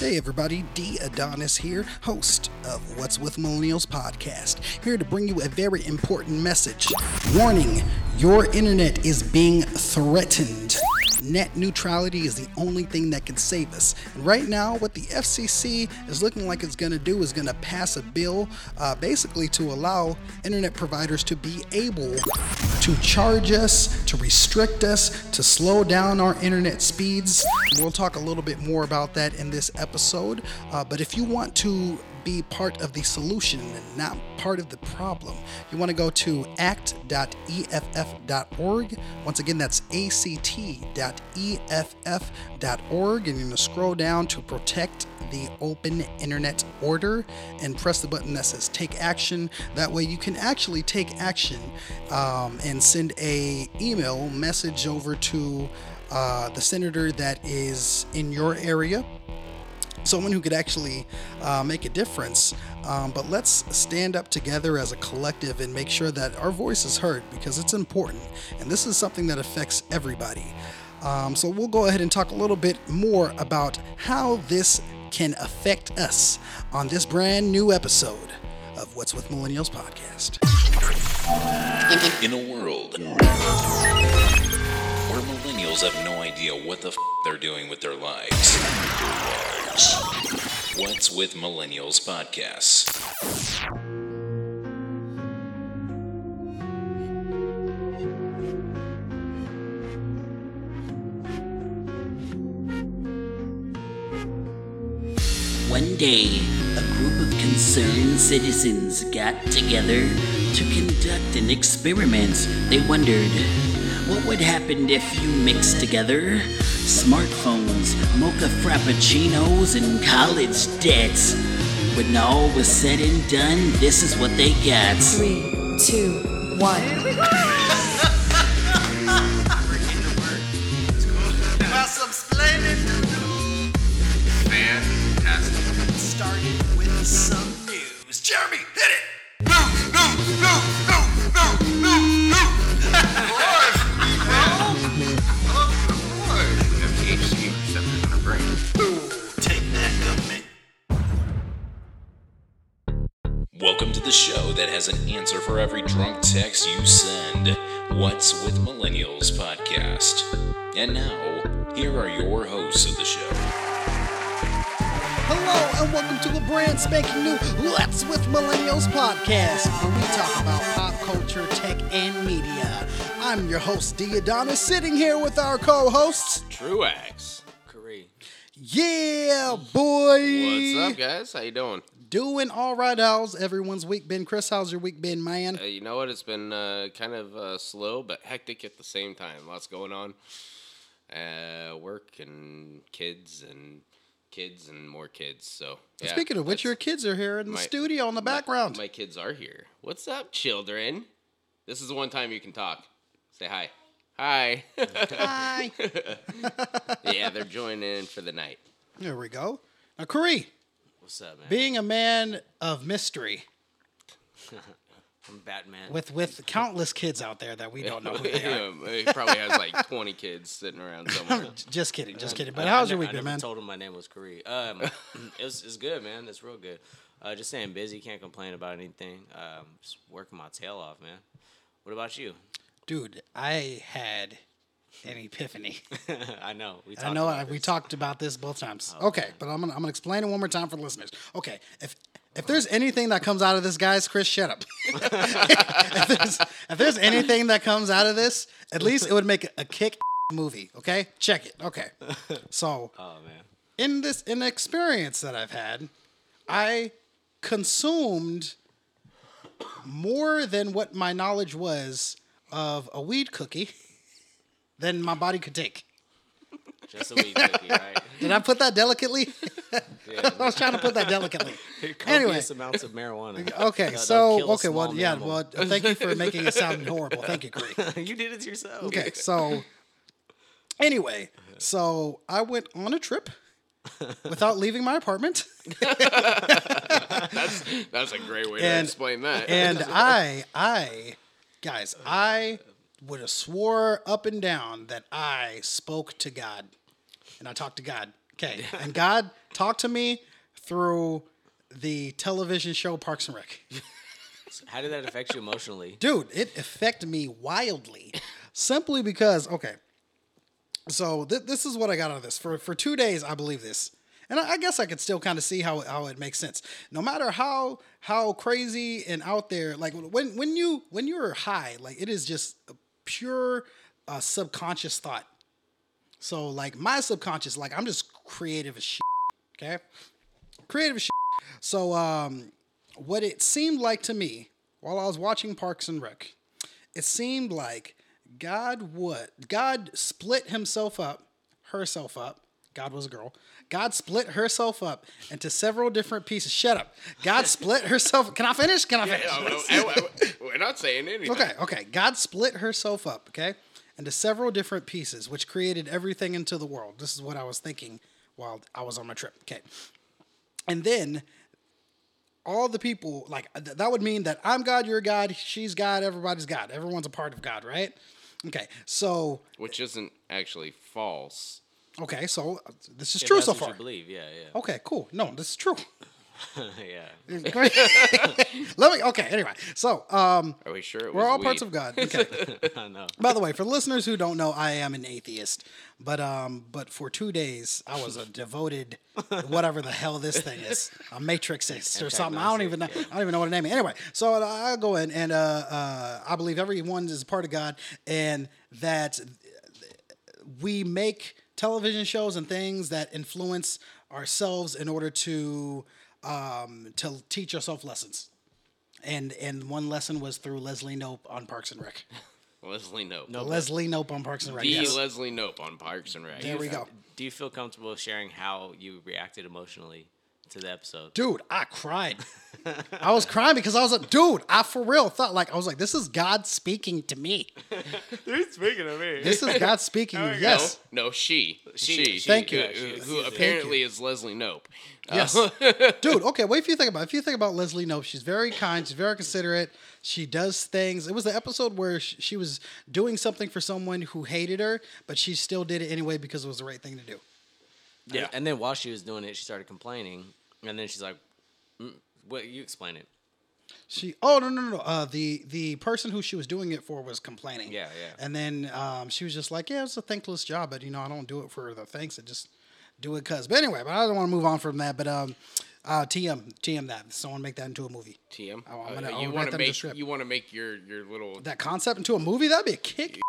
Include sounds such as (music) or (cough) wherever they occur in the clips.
Hey everybody, D Adonis here, host of What's with Millennials podcast, here to bring you a very important message. Warning, your internet is being threatened. Net neutrality is the only thing that can save us. And right now, what the FCC is looking like it's going to do is going to pass a bill uh, basically to allow internet providers to be able to charge us, to restrict us, to slow down our internet speeds. We'll talk a little bit more about that in this episode. Uh, but if you want to be part of the solution and not part of the problem, you want to go to act.eff.org. Once again, that's act.eff.org, and you're going to scroll down to protect the open internet order and press the button that says take action. That way you can actually take action um, and send a email message over to uh, the senator that is in your area someone who could actually uh, make a difference. Um, but let's stand up together as a collective and make sure that our voice is heard because it's important. And this is something that affects everybody. Um, so we'll go ahead and talk a little bit more about how this can affect us on this brand new episode of What's with Millennials podcast. In a world where millennials have no idea what the f- they're doing with their lives. What's with Millennials podcasts? One day, a group of concerned citizens got together to conduct an experiment. They wondered what would happen if you mixed together smartphones, mocha frappuccinos, and college debts. When all was said and done, this is what they got. Three, two, one. Fantastic. Started with some news. Jeremy, hit it! Have has an answer for every drunk text you send. What's with Millennials podcast. And now, here are your hosts of the show. Hello and welcome to the brand spanking new Let's with Millennials podcast, where we talk about pop culture, tech, and media. I'm your host, D. Adonis, sitting here with our co-hosts. Truax. Curry. Yeah, boy. What's up, guys? How you doing? Doing all right. How's everyone's week been? Chris, how's your week been, man? Uh, you know what? It's been uh, kind of uh, slow, but hectic at the same time. Lots going on. Uh, work and kids and kids and more kids. So yeah, Speaking of which, your kids are here in the my- studio in the my- background. My, kids are here. What's up, children? This is the one time you can talk. Say hi. Hi. Hi. (laughs) yeah, they're joining in for the night. there we go. Now, Curry, What's up, man? being a man of mystery, (laughs) I'm Batman. with with countless kids out there that we don't know who they are. (laughs) Yeah, he probably has like (laughs) 20 kids sitting around somewhere. Just kidding, just kidding. But I- how's I your week I been, man? told him my name was Kari. Um, it was, it's good, man. It's real good. Uh, just saying, busy. Can't complain about anything. Um, just working my tail off, man. What about you? Dude, I had an epiphany. (laughs) I know. We I know I, we talked about this both times. Oh, okay, but I'm gonna I'm gonna explain it one more time for the listeners. Okay, if if there's anything that comes out of this, guys, Chris, shut up. (laughs) if, there's, if there's anything that comes out of this, at least it would make a kick movie. Okay, check it. Okay, (laughs) so Oh man. in this in the experience that I've had, I consumed more than what my knowledge was of a weed cookie than my body could take. Just a weed cookie, right? (laughs) Did I put that delicately? (laughs) Yeah. (laughs) I was trying to put that delicately. Copious Anyway. amounts of marijuana. Okay, so okay, well, yeah, well, thank you for making it sound horrible. Thank you, Corey. you did it yourself. Okay, so anyway, so I went on a trip without leaving my apartment, That's that's a great way And- to explain that. and I, I, guys, I would have swore up and down that I spoke to God, and I talked to God Okay, and God talked to me through the television show Parks and Rec. (laughs) How did that affect you emotionally? Dude, it affected me wildly, simply because okay. So th- this is what I got out of this. For for two days, I believe this, and I, I guess I could still kind of see how how it makes sense. No matter how how crazy and out there, like when when you when you're high, like it is just pure uh, subconscious thought. So like my subconscious, like I'm just creative as shit. Okay, creative as shit. So um, what it seemed like to me while I was watching Parks and Rec, it seemed like God would God split himself up, herself up. God was a girl. God split herself up into several different pieces. Shut up. God split herself. Can I finish? Can I finish? (laughs) No, I- we're not saying anything. Okay, okay. God split herself up, okay, into several different pieces, which created everything into the world. This is what I was thinking while I was on my trip. Okay. And then all the people, like, th- that would mean that I'm God, you're God, she's God, everybody's God. Everyone's a part of God, right? Okay, so, Which isn't actually false. Okay, so uh, this is If true so far. Believe, yeah, yeah, Okay, cool. No, this is true. (laughs) yeah. (laughs) Let me, okay, anyway. So, um, Are we sure it we're all weed? parts of God. (laughs) Okay. I know. By the way, for listeners who don't know, I am an atheist. But um, but for two days, I was a devoted, whatever the hell this thing is, a matrixist or something. I don't even know. I don't even know what to name it. Anyway, so I go in and uh, uh, I believe everyone is a part of God, and that we make television shows and things that influence ourselves in order to um, to teach ourselves lessons. And and one lesson was through Leslie Knope on Parks and Rec. (laughs) Leslie Knope. No, Leslie Knope on Parks and Rec. The yes. Leslie Knope on Parks and Rec. There we go. Do you feel comfortable sharing how you reacted emotionally to the episode? Dude, I cried. (laughs) I was crying because I was like, dude, I for real thought like I was like, this is God speaking to me. (laughs) Dude, speaking to me. This is God speaking. to me. Yes. No, no, she. She- She. she, Thank who, you. yeah, she- who Thank apparently is Leslie Knope. Uh, Yes. (laughs) Dude, okay, wait if you think about it. If you think about Leslie Knope, she's very kind, she's very considerate. She does things. It was the episode where sh- she was doing something for someone who hated her, but she still did it anyway because it was the right thing to do. Yeah. And then while she was doing it, she started complaining, and then she's like, mm, "What? You explain it." She oh no no no uh the the person who she was doing it for was complaining Yeah, yeah. and then um she was just like yeah it's a thankless job but you know I don't do it for the thanks I just do it cause but anyway but I don't want to move on from that but um uh TM TM that someone make that into a movie TM. Oh, I'm Uh, gonna- you want to make you want to make your your little that concept into a movie that'd be a kick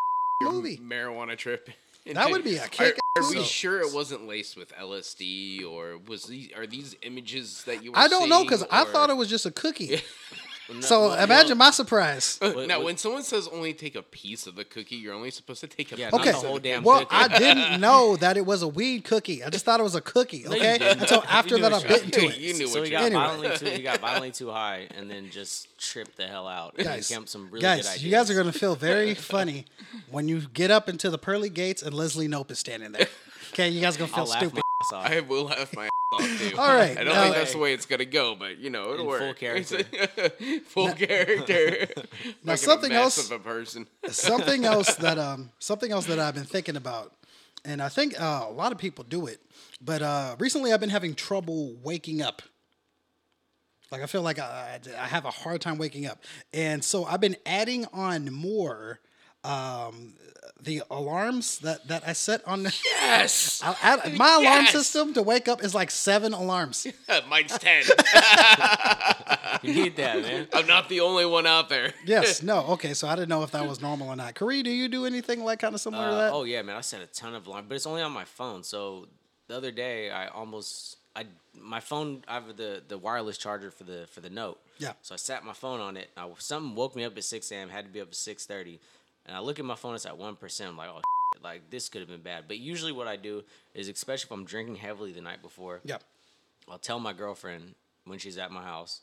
movie marijuana trip. That would be a (laughs) kick are we movie. sure it wasn't laced with LSD or was these are these images that you? Were I don't know because seeing, I thought it was just a cookie (laughs) No, so well, imagine my surprise uh, well, now, well, when someone says only take a piece of the cookie, you're only supposed to take a Yeah, piece not Okay. the whole damn well, cookie. I (laughs) didn't know that it was a weed cookie. I just thought it was a cookie. Okay, didn't. until after that I what you- bit into it. You knew so what he you got Anyway. violently too. He got violently too high, and then just tripped the hell out. guys, came some really guys, good ideas. you guys are gonna feel very (laughs) funny when you get up into the pearly gates and Leslie Knope is standing there. (laughs) Okay, you guys are gonna feel I'll laugh stupid. my ass off. I will laugh my ass off too. All right, I don't now- think that's the way it's gonna go, but you know it'll work. (laughs) full character. full (laughs) character. Now, Fucking something else- of a person. something (laughs) else that um something else that I've been thinking about, and I think uh, a lot of people do it, but uh, recently I've been having trouble waking up. Like I feel like I, I have a hard time waking up, and so I've been adding on more um, the alarms that that I set on. Yes, (laughs) I, I- my alarm Yes! system to wake up is like seven alarms. (laughs) mine's ten. You need that, man. I'm not the only one out there. (laughs) Yes, no, okay. So I didn't know if that was normal or not. Kari, do you do anything like kind of similar to Uh, that? oh yeah, man. I set a ton of alarms, but it's only on my phone. So the other day, I almost I my phone. I have the the wireless charger for the for the note. Yeah. So I sat my phone on it. I, something woke me up at six a.m. Had to be up at six thirty, and I look at my phone. It's at one percent. I'm like, oh, (laughs) shit, like this could have been bad. But usually, what I do is, especially if I'm drinking heavily the night before, yeah. I'll tell my girlfriend when she's at my house,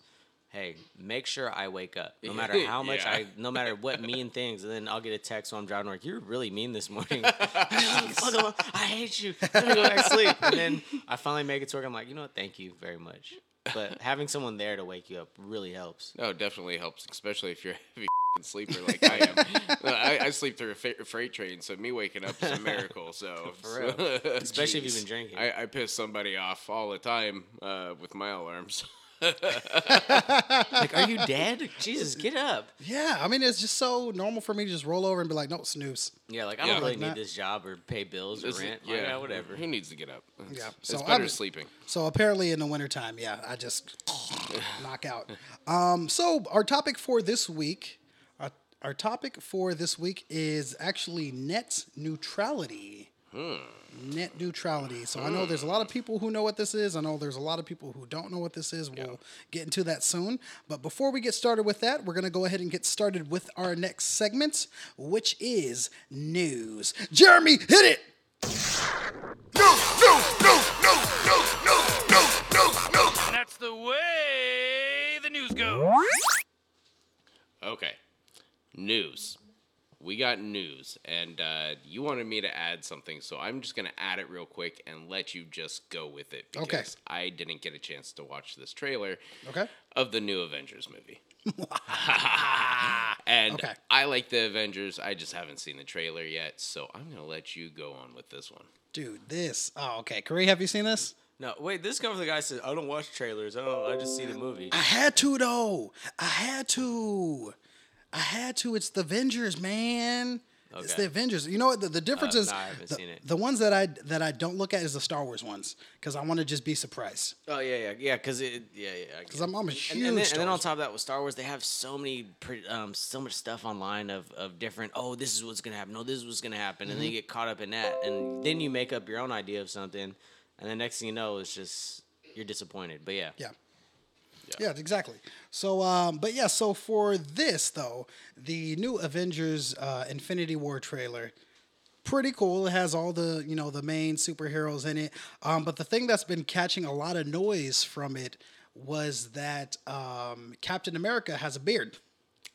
"Hey, make sure I wake up, no (laughs) matter how much Yeah. I, no matter what mean things." And then I'll get a text while I'm driving, like, "You're really mean this morning. (laughs) I hate you. Let me go back to sleep." And then I finally make it to work. I'm like, you know what? Thank you very much. But (laughs) having someone there to wake you up really helps. No, it definitely helps, especially if you're a heavy (laughs) sleeper like I am. (laughs) I, I sleep through a fa- freight train, so me waking up is a miracle. So, For real. Especially if you've been drinking. I, I piss somebody off all the time uh, with my alarms. (laughs) Like, are you dead? Jesus, get up. Yeah, I mean it's just so normal for me to just roll over and be like, no, snooze. Yeah, like I don't really Like need that. this job or pay bills or This is- rent. Like, yeah, whatever. Who needs to get up? It's, Yeah, it's so better I'm- sleeping. So apparently in the wintertime, yeah, I just (laughs) knock out. Um, so our topic for this week, our, our topic for this week is actually net neutrality. Net neutrality. So I know there's a lot of people who know what this is. I know there's a lot of people who don't know what this is. We'll get into that soon. But before we get started with that, we're going to go ahead and get started with our next segment, which is news. Jeremy, hit it! That's the way the news goes. Okay. News. We got news, and uh, you wanted me to add something, so I'm just gonna add it real quick and let you just go with it because Okay. I didn't get a chance to watch this trailer Okay. of the new Avengers movie. (laughs) and Okay. I like the Avengers. I just haven't seen the trailer yet, so I'm gonna let you go on with this one. Dude, this. Oh, okay. Corey, have you seen this? No, wait. This comes from the guy who says, "I don't watch trailers. I don't. I just see the movie." I had to though. I had to. I had to. It's the Avengers, man. It's the Avengers. You know what? The, the difference Uh, is no, the, the ones that I that I don't look at is the Star Wars ones because I want to just be surprised. Oh yeah, yeah, yeah. Because it, yeah, yeah. Because I'm, I'm a And, huge. and, then, Star and then on top of that, with Star Wars, they have so many, um, so much stuff online of, of different. Oh, this is what's gonna happen. No, this is what's gonna happen, and Mm-hmm. then you get caught up in that, and then you make up your own idea of something, and the next thing you know, it's just you're disappointed. But yeah, Yeah. Yeah, exactly. So, um, but yeah, so for this though, the new Avengers uh, Infinity War trailer, pretty cool. It has all the you know the main superheroes in it. Um, but the thing that's been catching a lot of noise from it was that um, Captain America has a beard.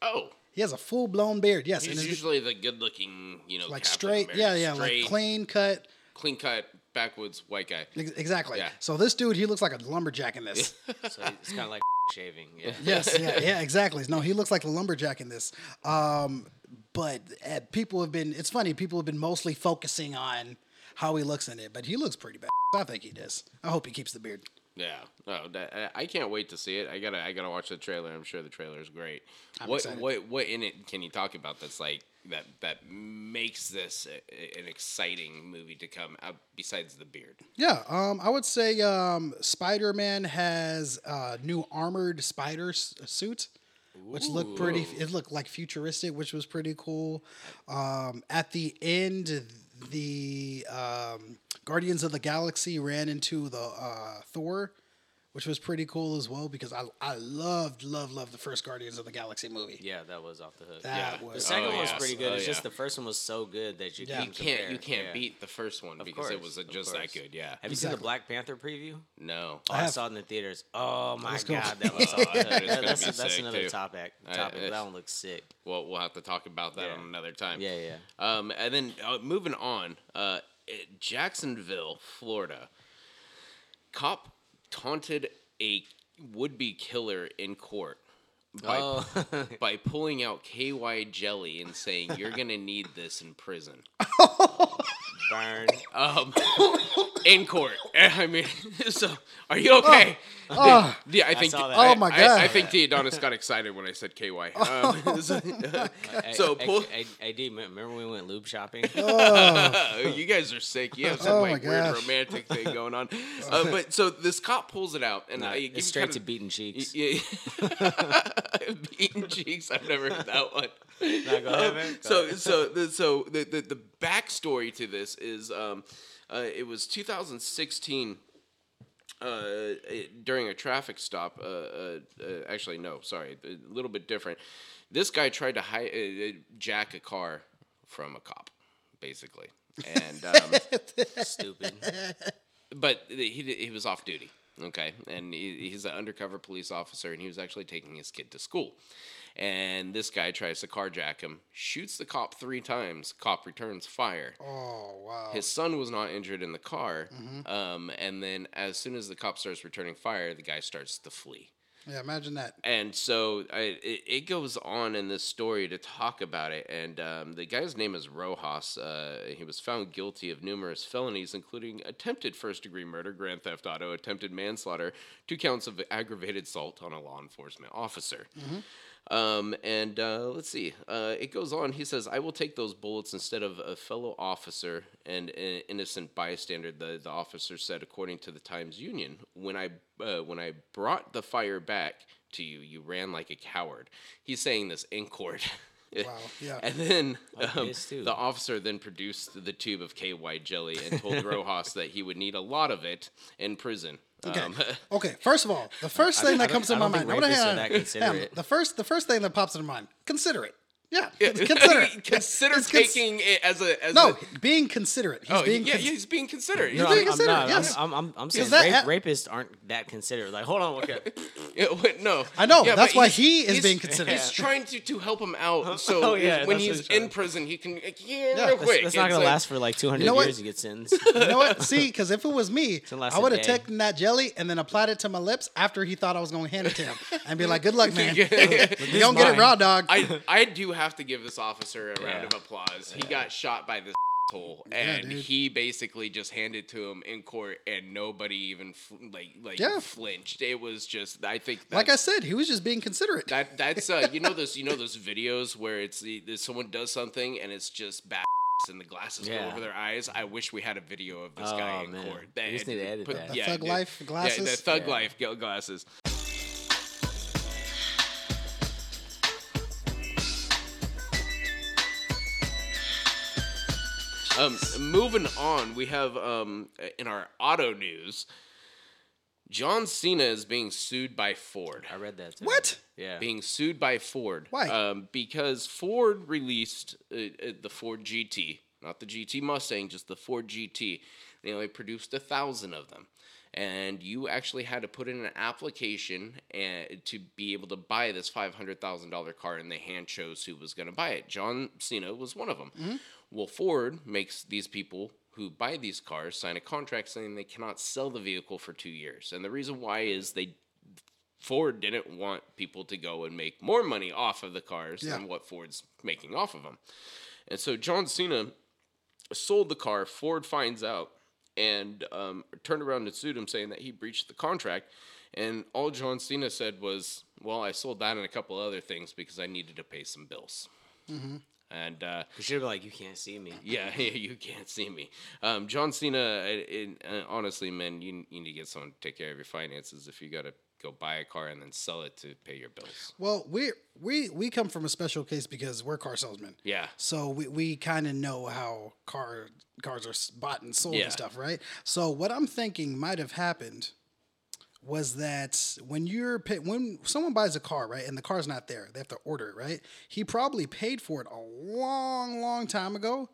Oh, He has a full blown beard. Yes, he's usually the good-looking, you know, like Captain straight. America, Yeah, yeah, straight, like clean cut. clean cut, backwoods white guy. Ex- Exactly. Yeah. So this dude, he looks like a lumberjack in this. (laughs) so it's kind of like (laughs) shaving. Yeah, (laughs) yes, yeah, yeah, exactly. No, he looks like a lumberjack in this. Um, but uh, people have been. It's funny. People have been mostly focusing on how he looks in it, but he looks pretty bad. I think he does. I hope he keeps the beard. Yeah, no, that, I I can't wait to see it. I gotta, I gotta watch the trailer. I'm sure the trailer is great. I'm what, excited. what, what in it can you talk about that's like that that makes this a, an exciting movie to come out besides the beard? Yeah, um, I would say um, Spider Man has a new armored spider suit, which looked pretty. It looked like futuristic, which was pretty cool. Um, at the end, the um, Guardians of the Galaxy ran into the uh, Thor, which was pretty cool as well because I I loved loved loved the first Guardians of the Galaxy movie. yeah, that was off the hook. That Yeah. The second Oh, one was yes. pretty good. Oh, it's just the first one was so good that you Yeah. can't You can't, you can't Yeah. beat the first one Of because it was just that good. Yeah. Have you seen the Black Panther preview? No. Oh, I I, saw it in the theaters. Oh my Let's go. god, that (laughs) looks awesome. It's gonna that's that's another too. topic. Topic. I- that one looks sick. Well, we'll have to talk about that Yeah. on another time. Yeah, yeah. Um, and then uh, moving on, uh, Jacksonville, Florida. Cop taunted a would-be killer in court by Oh. (laughs) by pulling out KY jelly and saying, "You're gonna need this in prison." (laughs) Burn. Um, in court. (laughs) I mean, (laughs) so are you okay? Oh. yeah, I think. saw that. I- Oh, my I- God. I, think D. Adonis got excited when I said KY. (laughs) Um, so, Hey, so hey, pull- hey, hey, D, remember when we went lube shopping? you guys are sick. You have some Oh like my weird romantic thing going on. Uh, but so this cop pulls it out, and Nah, I it's you straight kind to beaten beating cheeks. Yeah, beating cheeks. I've never heard that one. Nah, go ahead, Um, man. Go so so the so the, the the backstory to this is um, uh, it was 2016 uh, it- during a traffic stop. Uh, uh, uh, actually, no, sorry, a little bit different. This guy tried to hi- jack a car from a cop, basically, and um, (laughs) Stupid. but he he was off duty. Okay, and he, he's an undercover police officer, and he was actually taking his kid to school. And this guy tries to carjack him, shoots the cop three times. Cop returns fire. Oh wow. His son was not injured in the car. Mm-hmm. Um, and then as soon as the cop starts returning fire, the guy starts to flee. Yeah, imagine that. And so I, it, it goes on in this story to talk about it. And um, the guy's name is Rojas. Uh, he was found guilty of numerous felonies, including attempted first degree murder, grand theft auto, attempted manslaughter, two counts of aggravated assault on a law enforcement officer. Um, and uh, let's see. Uh, it goes on. He says, "I will take those bullets instead of a fellow officer and an innocent bystander." The the officer said, according to the Times Union, "When I uh, when I brought the fire back to you, you ran like a coward." He's saying this in court. (laughs) Wow, yeah. And then um, the officer then produced the tube of KY jelly and told (laughs) Rojas that he would need a lot of it in prison. Okay. Um, (laughs) okay. First of all, the first I thing that comes to my mind. think I'm gonna rapists are hang that on. considerate. Hang, The first, the first thing that pops into mind. Consider it. Yeah. Consider it. (laughs) Consider It's cons- taking it as a as No, a, being considerate. He's oh being yeah, cons- he's being considerate. No, He's being I'm, considerate, not. yes. I'm, I'm, I'm saying that rape, ha- rapists aren't that considerate. Like, hold on, okay. (laughs) Yeah, wait, no. I know, Yeah, that's why he is being considerate. He's trying to, to help him out. (laughs) So Oh, yeah, when he's he's in prison, he can yeah, Yeah, real quick. That's not gonna like- last for like 200 know years to get sentenced. You know what? See, because if it was me, gonna last I a would have taken that jelly and then applied it to my lips after he thought I was going to hand it to him and be like, "Good luck, man. you don't get it mine. raw, dog." I I do have to give this officer a round Yeah. of applause. He got shot by this asshole, and dude. he basically just handed to him in court, and nobody even fl- like like Yeah. flinched. It was just I think like I said, he was just being considerate. That that's uh you know (laughs) those you know those videos where it's the, the someone does something and it's just bad (laughs) and the glasses go over their eyes. I wish we had a video of this guy Oh, in man. court. We just need to edit that. The Thug dude. Life Yeah, the glasses? thug Yeah. life go- glasses. Um, moving on, we have um in our auto news, John Cena is being sued by Ford I read that. Too. What? Yeah. being sued by Ford. Why? Um, because Ford released uh, uh, the Ford GT, not the GT Mustang, just the Ford GT. They only produced a thousand of them, and you actually had to put in an application and to be able to buy this five hundred thousand dollar car, and they hand chose who was going to buy it. John Cena was one of them. Well, Ford makes these people who buy these cars sign a contract saying they cannot sell the vehicle for two years, and the reason why is they Ford didn't want people to go and make more money off of the cars Yeah. than what Ford's making off of them. And so John Cena sold the car. Ford finds out and um, turned around and sued him, saying that he breached the contract. And all John Cena said was, "Well, I sold that and a couple other things because I needed to pay some bills." And uh, You should have been like, you can't see me. (laughs) yeah, (laughs) you can't see me. Um, John Cena, it, it, uh, honestly, man, you, you need to get someone to take care of your finances if you got to go buy a car and then sell it to pay your bills. Well, we we we come from a special case because we're car salesmen. Yeah. So we, we kind of know how car cars are bought and sold Yeah. and stuff, right? So what I'm thinking might have happened was that when you're pay, when someone buys a car, right, and the car's not there, they have to order it, right? He probably paid for it a long, long time ago,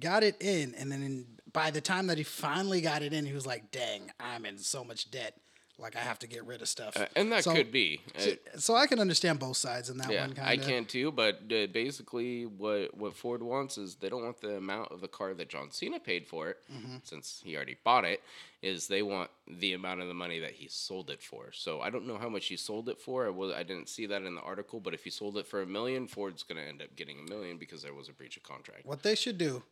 got it in, and then in, by the time that he finally got it in, he was like, "Dang, I'm in so much debt." Like I have to get rid of stuff, Uh, and that So- could be. Uh, so, so I can understand both sides in that yeah, one. Kinda. I can too. But uh, basically, what what Ford wants is they don't want the amount of the car that John Cena paid for it, Mm-hmm. since he already bought it. Is they want the amount of the money that he sold it for. So I don't know how much he sold it for. I was I didn't see that in the article. But if he sold it for a million, Ford's gonna end up getting a million because there was a breach of contract. What they should do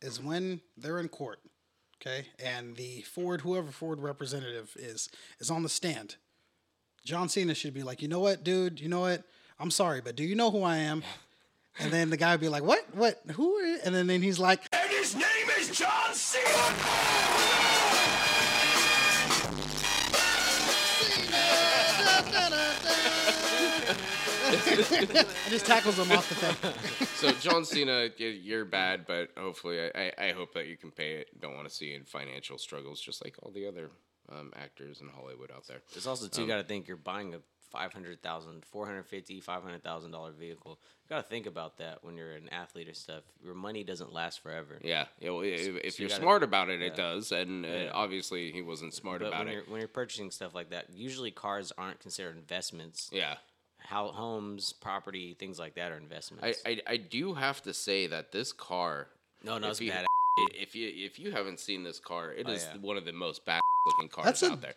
is when they're in court, okay, and the Ford, whoever Ford representative is, is on the stand. John Cena should be like, you know what, dude, you know what? I'm sorry, but do you know who I am? (laughs) And then the guy would be like, what? What? Who? Are you? And then, then he's like, And his name is John Cena! And just tackles him off the thing. (laughs) so John Cena, you're bad, but hopefully, I, I I hope that you can pay it. Don't want to see you in financial struggles, just like all the other um, actors in Hollywood out there. It's also too got to think you're buying a five hundred thousand, four hundred fifty, five hundred thousand dollar vehicle. You got to think about that when you're an athlete or stuff. Your money doesn't last forever. Yeah, yeah. Well, if, if so you you're gotta- smart about it, it does, and uh, obviously he wasn't smart But about when it. you're when you're purchasing stuff like that, usually cars aren't considered investments. Yeah, how homes, property, things like that are investments. I I do have to say that this car. no, no, if it's you- bad. (laughs) If you if you haven't seen this car, it Oh, is yeah. one of the most bad (laughs) looking cars That's a- out there.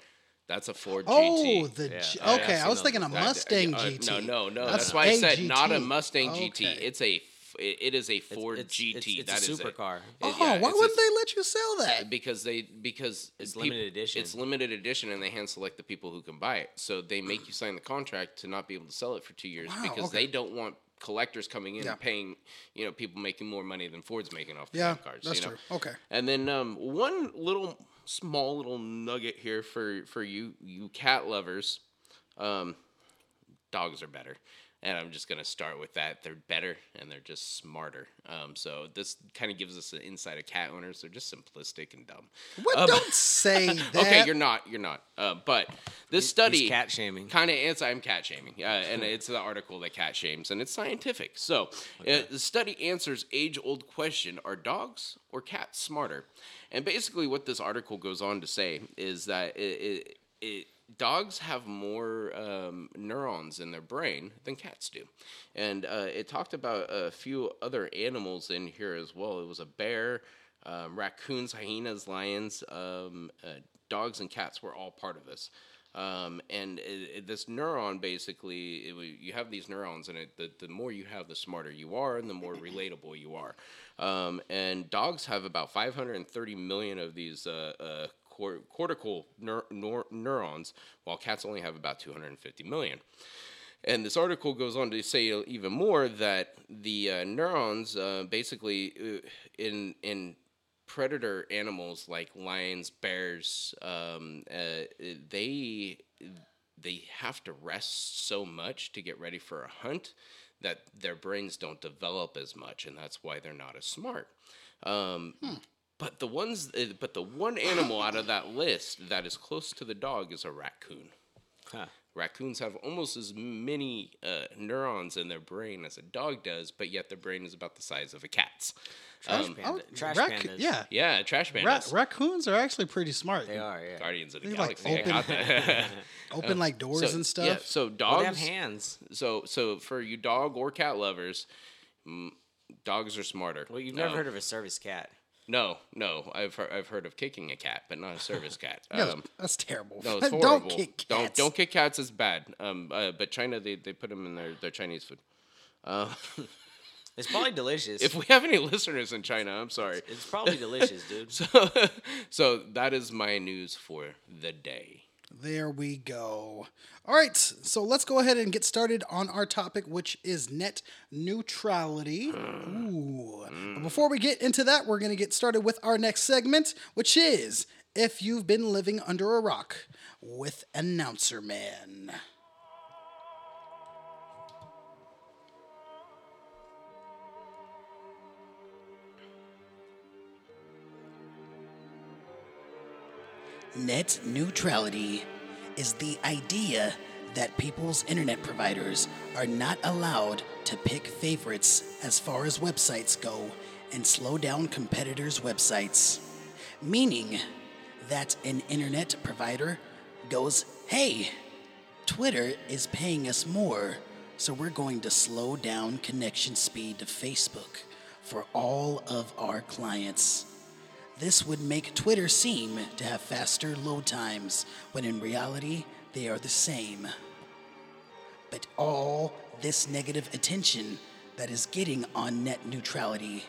That's a Ford Oh, GT. the Yeah. G- Oh, yeah, okay. I've I was seen thinking a those. That- Mustang uh, GT. No, no, no. That's That's, why I said not a GT. Mustang GT. It's a f- it it is a Ford it's, GT. It's, it's That a supercar. Oh, yeah, why it's would a- they let you sell that? because they because It's peop- limited edition. It's limited edition, and they hand select the people who can buy it. So they make you sign the contract to not be able to sell it for two years Wow, because okay. they don't want collectors coming in Yeah. and paying you know people making more money than Ford's making off the Yeah, cars. that's you know? true. Okay. And then um, one little small little nugget here for for you you cat lovers, um, dogs are better. And I'm just gonna start with that. They're better and they're just smarter. Um, so this kind of gives us an insight of cat owners. They're just simplistic and dumb. What? Um, Don't say (laughs) that. Okay, you're not. You're not. Uh, but this study cat shaming. kind of it's I'm cat shaming, uh, and it's the article that cat shames, and it's scientific. So uh, the study answers age old question: Are dogs or cats smarter? And basically, what this article goes on to say is that it, it, it dogs have more um, neurons in their brain than cats do. And uh, it talked about a few other animals in here as well. It was a bear, um, raccoons, hyenas, lions, um, uh, dogs, and cats were all part of this. Um, and it, it- this neuron basically, it, you have these neurons, and it, the, the more you have, the smarter you are, and the more (clears throat) relatable you are. Um, and dogs have about 530 million of these uh, uh, cor- cortical neur- neur- neurons, while cats only have about 250 million. And this article goes on to say even more that the uh, neurons, uh, basically, uh, in in predator animals like lions, bears, um, uh, they they have to rest so much to get ready for a hunt that their brains don't develop as much, and that's why they're not as smart. Um, But the ones, uh, but the one animal out of that list that is close to the dog is a raccoon. Huh. Raccoons have almost as many uh, neurons in their brain as a dog does, but yet their brain is about the size of a cat's. Trash, Um, panda, Oh, trash rac- pandas. Yeah. yeah, trash Ra- raccoons are actually pretty smart. They are, yeah. Guardians of the They, like, Galaxy. I open- got that. (laughs) Open like doors so, and stuff. Yeah, so Well, dogs. they have hands. So so for you dog or cat lovers, mm, dogs are smarter. Well, you've never Um, heard of a service cat. No, no. I've heard, I've heard of kicking a cat, but not a service (laughs) cat. Yeah, Um, that's terrible. no, (laughs) it's horrible. don't kick cats. Don't don't kick cats is bad. Um, uh, but China they, they put them in their, their Chinese food. Uh, It's probably delicious. (laughs) if we have any listeners in China, I'm sorry. it's probably delicious, dude. So so that is my news for the day. There we go. All right, so let's go ahead and get started on our topic, which is net neutrality. Ooh. But before we get into that, we're going to get started with our next segment, which is If You've Been Living Under a Rock with Announcer Man. Net neutrality is the idea that people's internet providers are not allowed to pick favorites as far as websites go and slow down competitors' websites. Meaning that an internet provider goes, hey, Twitter is paying us more, so we're going to slow down connection speed to Facebook for all of our clients. This would make Twitter seem to have faster load times, when in reality, they are the same. But all this negative attention that is getting on net neutrality,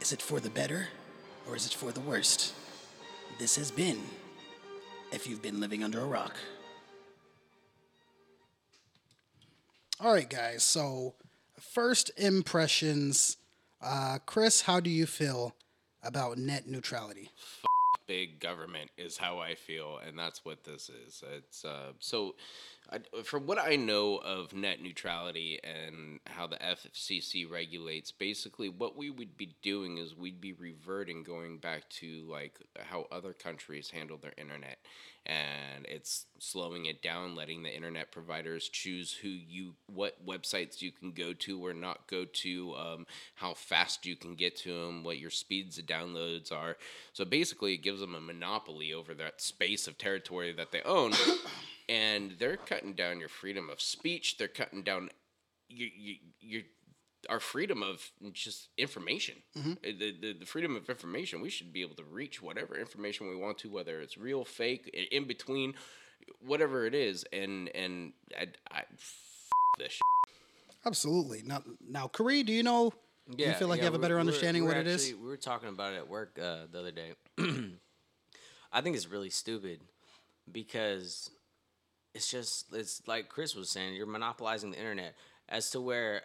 is it for the better or is it for the worst? This has been If You've Been Living Under a Rock. All right, guys, so first impressions. Uh, Chris, how do you feel about net neutrality? big government is how I feel, and that's what this is. It's uh, so. I, from what I know of net neutrality and how the FCC regulates, basically what we would be doing is we'd be reverting, going back to like how other countries handle their internet, and it's slowing it down, letting the internet providers choose who you, what websites you can go to or not go to, um, how fast you can get to them, what your speeds of downloads are. So basically, it gives gives them a monopoly over that space of territory that they own, and they're cutting down your freedom of speech. They're cutting down your your, your our freedom of just information. Uh, The, the the freedom of information. We should be able to reach whatever information we want to, whether it's real, fake, in between, whatever it is. And and I, I f- this. Shit. Absolutely. Now, now, Kareem, do you know? do you feel like you have a we're- better we're- understanding of we're what it is? We were talking about it at work uh, the other day. (clears throat) I think it's really stupid because it's just it's like Chris was saying, you're monopolizing the internet as to where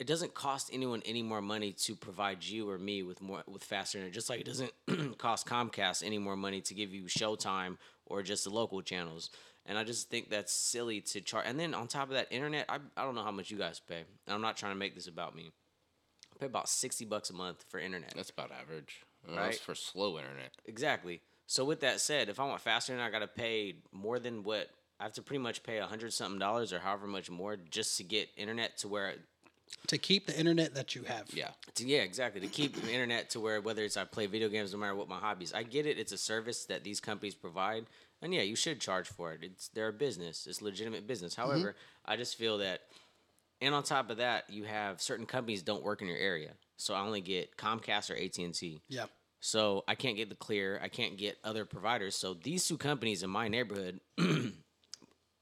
it doesn't cost anyone any more money to provide you or me with more with faster internet. Just like it doesn't (clears throat) cost Comcast any more money to give you Showtime or just the local channels. And I just think that's silly to charge. And then on top of that, internet, I, I don't know how much you guys pay. And I'm not trying to make this about me. I pay about sixty bucks a month for internet. That's about average. Uh, Right. That's for slow internet. Exactly. So with that said, if I want faster internet, I gotta pay more than what I have to pretty much pay a hundred something dollars or however much more just to get internet to where To keep the internet that you have. Yeah. to, yeah, exactly. To keep the internet to where whether it's I play video games, no matter what my hobbies. I get it. It's a service that these companies provide, and yeah, you should charge for it. It's they're a business. It's legitimate business. Mm-hmm. However, I just feel that, and on top of that, you have certain companies don't work in your area. So I only get Comcast or AT and T. Yeah. So I can't get the clear. I can't get other providers. So these two companies in my neighborhood (clears throat)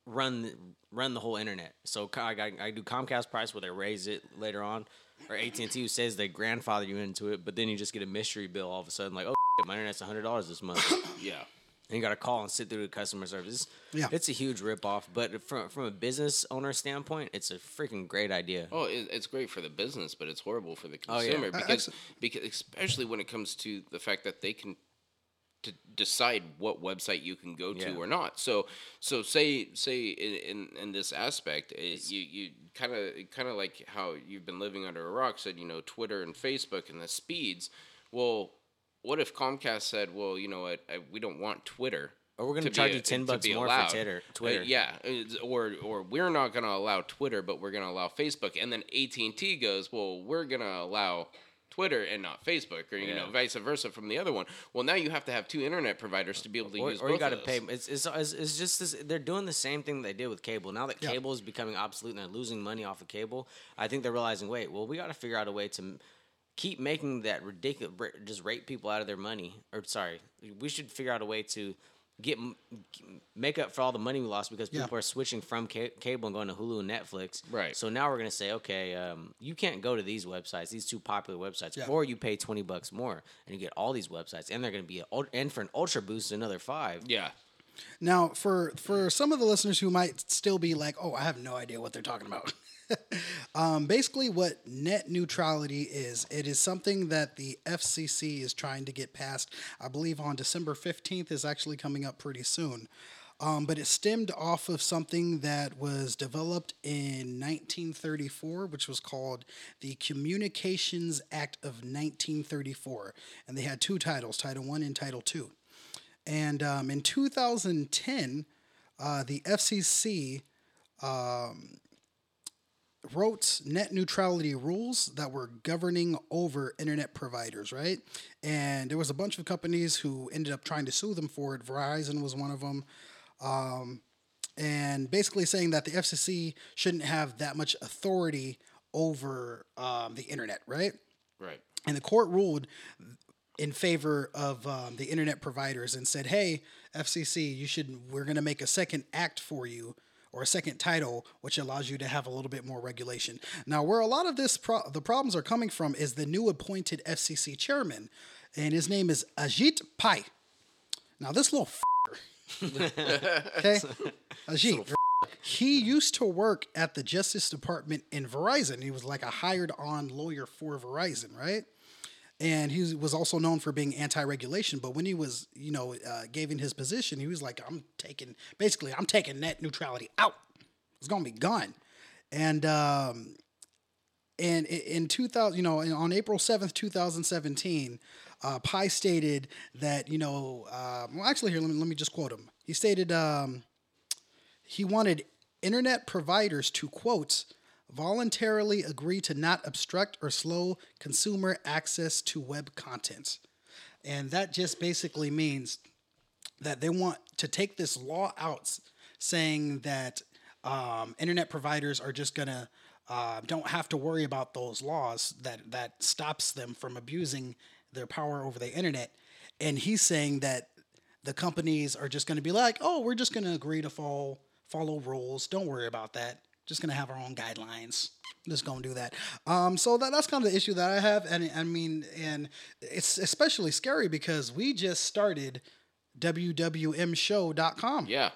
run run the whole internet. So I, got- I do Comcast price where they raise it later on, or AT and T who says they grandfather you into it, but then you just get a mystery bill all of a sudden like oh shit, my internet's hundred dollars this month. (coughs) Yeah. and you got to call and sit through the customer service. Yeah. it's a huge ripoff. But from from a business owner standpoint, it's a freaking great idea. Oh, it, it's great for the business, but it's horrible for the Oh, yeah. consumer Uh, because because especially when it comes to the fact that they can to decide what website you can go to Yeah. or not. So so say say in in, in this aspect, it, you you kind of kind of like how you've been living under a rock said you know Twitter and Facebook and the speeds. Well, what if Comcast said, well, you know what, I, we don't want Twitter. Or we're gonna charge you 10 bucks more for allowed." Twitter- Uh, Twitter. yeah, or or we're not going to allow Twitter, but we're going to allow Facebook. And then AT and T goes, well, we're going to allow Twitter and not Facebook, or you know, vice versa from the other one. Well, now you have to have two internet providers to be able to or, use or both you got to pay. It's, it's, it's, it's just this, they're doing the same thing they did with cable. Now that cable is becoming obsolete and they're losing money off of cable, I think they're realizing, wait, well, we got to figure out a way to keep making that ridiculous, just rape people out of their money. Or sorry, we should figure out a way to get make up for all the money we lost because Yeah. people are switching from ca- cable and going to Hulu and Netflix. Right. So now we're gonna say, okay, um, you can't go to these websites, these two popular websites, Yeah. or you pay twenty bucks more and you get all these websites, and they're gonna be a, and for an ultra boost another five. yeah, Now, for for some of the listeners who might still be like, "Oh, I have no idea what they're talking about," (laughs) (laughs) um, basically, what net neutrality is, it is something that the FCC is trying to get passed. I believe on December fifteenth is actually coming up pretty soon. Um, but it stemmed off of something that was developed in 1934, which was called the Communications Act of 1934, and they had two titles, Title One and Title Two. And um, in 2010, uh, the FCC um, wrote net neutrality rules that were governing over internet providers, right? And there was a bunch of companies who ended up trying to sue them for it. Verizon was one of them. Um, and basically saying that the FCC shouldn't have that much authority over um, the internet, right? right. And the court ruled in favor of um, the internet providers and said, "Hey, FCC, you should. We're going to make a second act for you." Or a second title, which allows you to have a little bit more regulation. Now, where a lot of this pro- the problems are coming from is the new appointed FCC chairman, and his name is Ajit Pai. Now, this little okay, (laughs) Ajit, he used to work at the Justice Department in Verizon. He was like a hired on lawyer for Verizon, right? And he was also known for being anti-regulation. But when he was, you know, uh, given his position, he was like, "I'm taking, basically, I'm taking net neutrality out. It's gonna be gone." And um, and in 2000, you know, on April 7th, 2017, uh, Pai stated that, you know, uh, well, actually, here, let me, let me just quote him. He stated um, he wanted internet providers to, quote, voluntarily agree to not obstruct or slow consumer access to web content. and that just basically means that they want to take this law out, saying that um, internet providers are just gonna uh, don't have to worry about those laws that that stops them from abusing their power over the internet. And he's saying that the companies are just going to be like, oh, we're just going to agree to follow follow rules. Don't worry about that. Just going to have our own guidelines. Just going to do that. Um, so that, that's kind of the issue that I have, and I mean, and it's especially scary because we just started wwmshow.com. Yeah.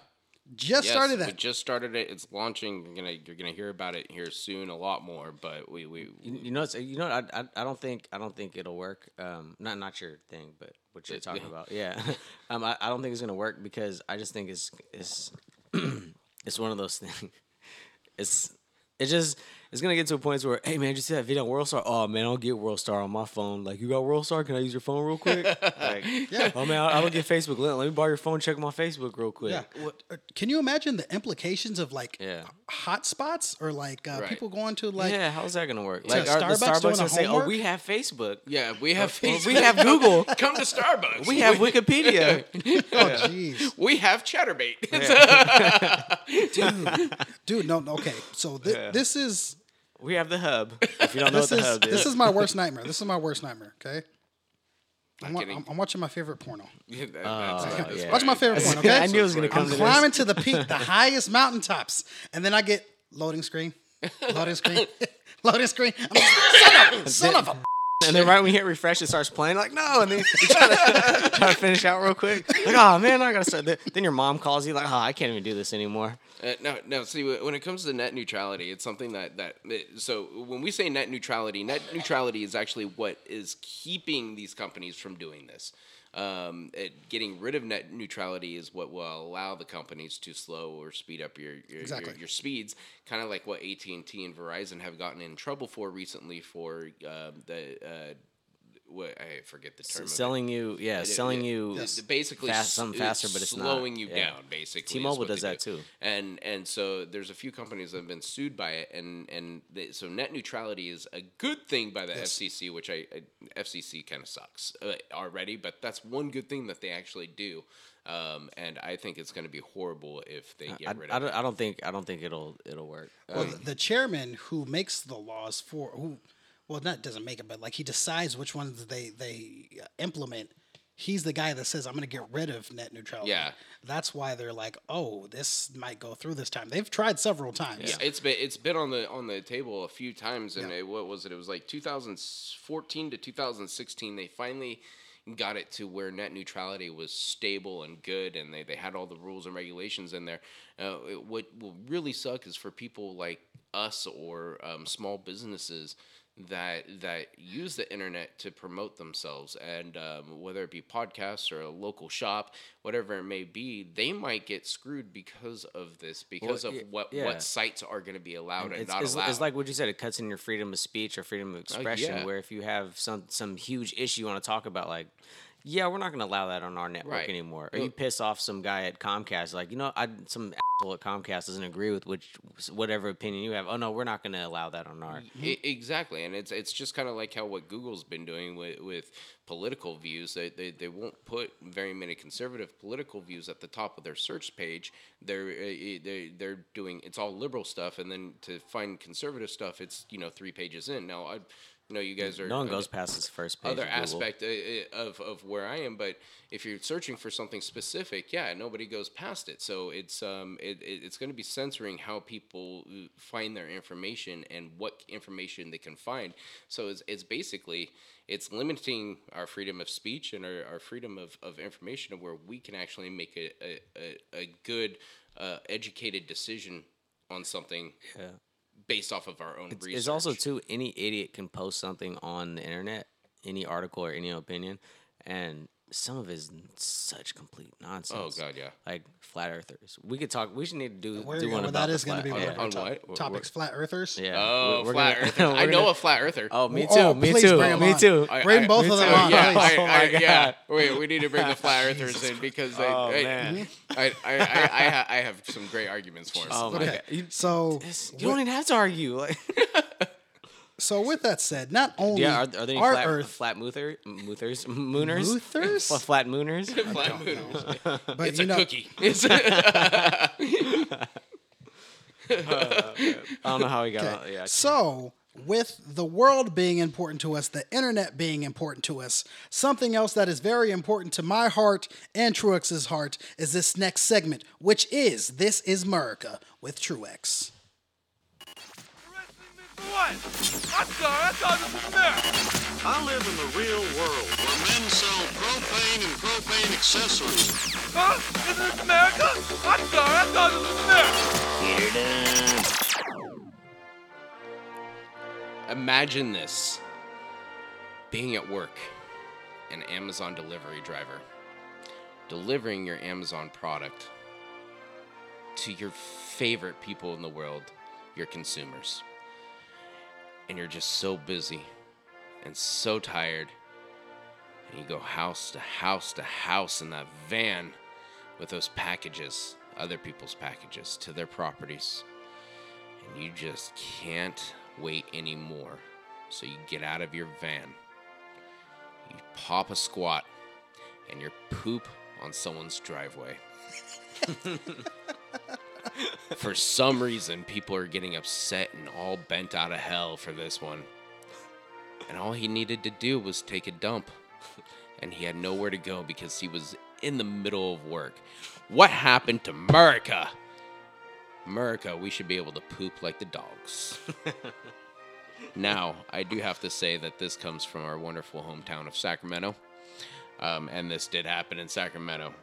Just Yes, started We that. just started it. It's launching. You're gonna you're gonna hear about it here soon, a lot more. But we we You, you know, it's, you know, I, I, I don't think, I don't think it'll work. Um, not, not your thing, but what you're It- talking about. Yeah. (laughs) um, I, I don't think it's gonna work because I just think it's, it's, (clears throat) it's one of those things. It's, it just, it's gonna get to a point where, hey man, did you see that video on World Star? Oh man, I don't get World Star on my phone. Like, you got World Star? Can I use your phone real quick? (laughs) like, Yeah. Oh man, I, I don't get Facebook. Let, let me borrow your phone. Check my Facebook real quick. Yeah. Uh, can you imagine the implications of like Yeah. hotspots or like uh, Right. people going to like yeah, how's that gonna work? Like, are the Starbucks doing a gonna say, "Oh, we have Facebook, yeah we have Well, Facebook. we have Google, (laughs) Come to Starbucks. we have Wikipedia." (laughs) oh jeez. we have Chaturbate. Dude, no, no, okay. So thi- this is We have the hub. If you don't (laughs) know this what the is hub is, this is my worst (laughs) nightmare. This is my worst nightmare. Okay, I'm, wa- I'm, I'm watching my favorite porno. (laughs) Yeah, that- Oh, that's- uh, that's yeah. Watching my favorite porno. I knew it was gonna come I'm to climbing to the peak, the highest mountaintops, and then I get loading screen, loading screen, loading screen. I'm like, son of, son of a. And then right when you hit refresh, it starts playing. Like no, and then you (laughs) try to, (laughs) try to finish out real quick. Like oh man, I gotta start. Then then your mom calls you like, oh, I can't even do this anymore. Uh, no, no. See, when it comes to net neutrality, it's something that that- so when we say net neutrality, net neutrality is actually what is keeping these companies from doing this. Um, it, getting rid of net neutrality is what will allow the companies to slow or speed up your your, Exactly. your, your speeds, kind of like what AT and T and Verizon have gotten in trouble for recently for um, the uh, what I forget the term. of it. Selling you, yeah, It- selling it- you. it's basically fast- s- something faster, but it's not. slowing you Yeah. down. Basically, T-Mobile does that do. too. And and so there's a few companies that have been sued by it, and and they, so net neutrality is a good thing by the FCC, which I, I FCC kind of sucks uh, already, but that's one good thing that they actually do. Um, and I think it's going to be horrible if they get I, rid I of don't, it. I don't think I don't think it'll it'll work. Well, Um, the, the chairman who makes the laws for who, well, that doesn't make it, but like he decides which ones they they implement. He's the guy that says I'm going to get rid of net neutrality. Yeah. that's why they're like, oh, this might go through this time. They've tried several times. Yeah, it's been it's been on the on the table a few times, and Yeah. it, what was it? It was like 2014 to 2016. They finally got it to where net neutrality was stable and good, and they, they had all the rules and regulations in there. Uh, it- what will really suck is for people like us or um, small businesses that that use the internet to promote themselves and um, whether it be podcasts or a local shop whatever it may be they might get screwed because of this because Well, of what yeah. what sites are going to be allowed and, it's, not it's, allowed it's like what you said. It cuts in your freedom of speech or freedom of expression. yeah. Where if you have some some huge issue you want to talk about, like, yeah, we're not going to allow that on our network Right. anymore. Or you piss off some guy at Comcast, like, you know, I some asshole at Comcast doesn't agree with which whatever opinion you have. Oh no, we're not going to allow that on our. E- exactly, and it's it's just kind of like how what Google's been doing with, with political views. They, they they won't put very many conservative political views at the top of their search page. They're uh, they they're doing it's all liberal stuff, and then to find conservative stuff, it's you know three pages in. Now I you know you guys are No one goes past this first page. other of aspect uh, uh, of, of where I am, but if you're searching for something specific, yeah, nobody goes past it. So it's um it, it- it's going to be censoring how people uh, find their information and what information they can find. So it's, it's basically it's limiting our freedom of speech and our, our freedom of, of information of where we can actually make a a, a, a good uh, educated decision on something based off of our own It's, research. it's also too any idiot can post something on the internet, any article or any opinion, and some of it is such complete nonsense. Oh, God, yeah. Like flat earthers. We could talk. We should need to do Where, do one well, about that the is going to flat- be yeah. one of our On top- what? topics. Flat earthers. Yeah. Oh, we're- we're flat gonna- earther. (laughs) I know gonna- a flat earther. Oh, me oh, too. Oh, me too. bring 'em Me on. too. I- Bring I- both of them too. on, (laughs) oh, Yeah, please. I, Oh I, my yeah. Wait, we need to bring the (laughs) flat earthers in because they, Oh, I, man. I, I, I, I, I have some great arguments for us. Oh my Okay, god. So you don't even have to argue. Like, So with that said, not only Yeah, are, are there any our flat, Earth, flat moother, moothers, mooners, Moothers? Fla- flat mooners? (laughs) Flat mooners. but It's you a know, cookie. (laughs) It's I don't know how he got. Okay. on- Yeah, So, with the world being important to us, the internet being important to us, something else that is very important to my heart and Truex's heart is this next segment, which is This is America with Truex. What? I'm sorry, I thought this was America. I live in the real world where men sell propane and propane accessories. Huh? Isn't this America? I'm sorry, I thought this was America. Imagine this being at work, an Amazon delivery driver, delivering your Amazon product to your favorite people in the world, your consumers. And you're just so busy and so tired. And you go house to house to house in that van with those packages, other people's packages, to their properties and you just can't wait anymore. So you get out of your van, you pop a squat, and you poop on someone's driveway. (laughs) (laughs) for some reason, people are getting upset and all bent out of hell for this one. And all he needed to do was take a dump. And he had nowhere to go because he was in the middle of work. What happened to America? America, we should be able to poop like the dogs. (laughs) now, I do have to say that this comes from our wonderful hometown of Sacramento. Um, and this did happen in Sacramento.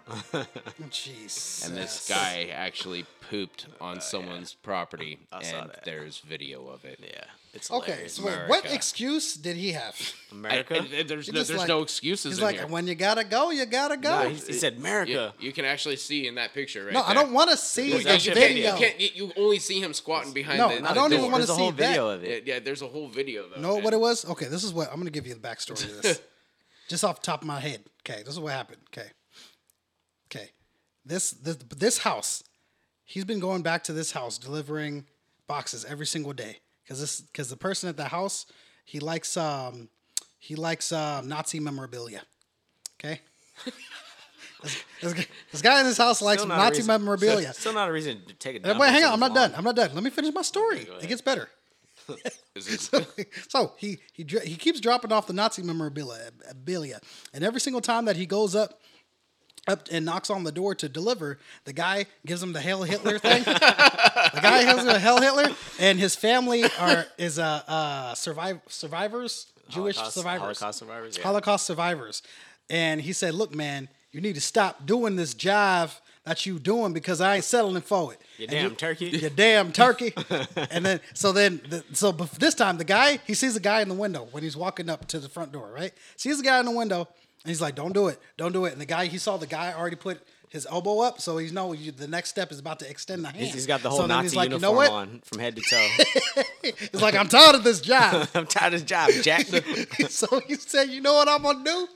Jeez. And this guy actually pooped on someone's property, and there's video of it. yeah, it's Okay, so wait, what excuse did he have? America. I- there's He no, there's like- no excuses He's in like, here. when you gotta go, you gotta go. no, he, he said America. you can actually see in that picture right no, I don't want to see There's the actually You, video. can't, you, can't, you, you only see him squatting behind No, the, I don't even wanna There's a see whole that. video of it. yeah, there's a whole video though. know and- what it was? Okay, this is what I'm gonna give you the backstory of this. (laughs) Just off the top of my head. Okay, this is what happened. Okay. Okay. This this this house, he's been going back to this house delivering boxes every single day. Cause this cause the person at the house, he likes um he likes um Nazi memorabilia. Okay? this, (laughs) this, this guy in this house likes Still Nazi memorabilia. Still not a reason to take it. Uh, dump. Wait, hang on, I'm not done. I'm not done. Let me finish my story. go It gets better. (laughs) (laughs) So, so he he he keeps dropping off the Nazi memorabilia, and every single time that he goes up up and knocks on the door to deliver, the guy gives him the Hail Hitler thing. (laughs) the guy has a Hail Hitler, and his family are is uh, uh survive survivors, Jewish Holocaust- survivors, Holocaust survivors, yeah. Holocaust survivors, and he said, "Look, man, you need to stop doing this jive." That you doing because I ain't settling for it. You damn turkey. You damn turkey. (laughs) and then so then the, so this time the guy he sees the guy in the window when he's walking up to the front door, right? Sees the guy in the window and he's like, "Don't do it, don't do it." And the guy he saw the guy already put his elbow up, so he's know you, the next step is about to extend the hand. He's, he's got the whole so Nazi he's like, uniform you know what? on from head to toe. (laughs) He's like, "I'm tired of this job." (laughs) I'm tired of this job, Jack. so he said, "You know what I'm gonna do?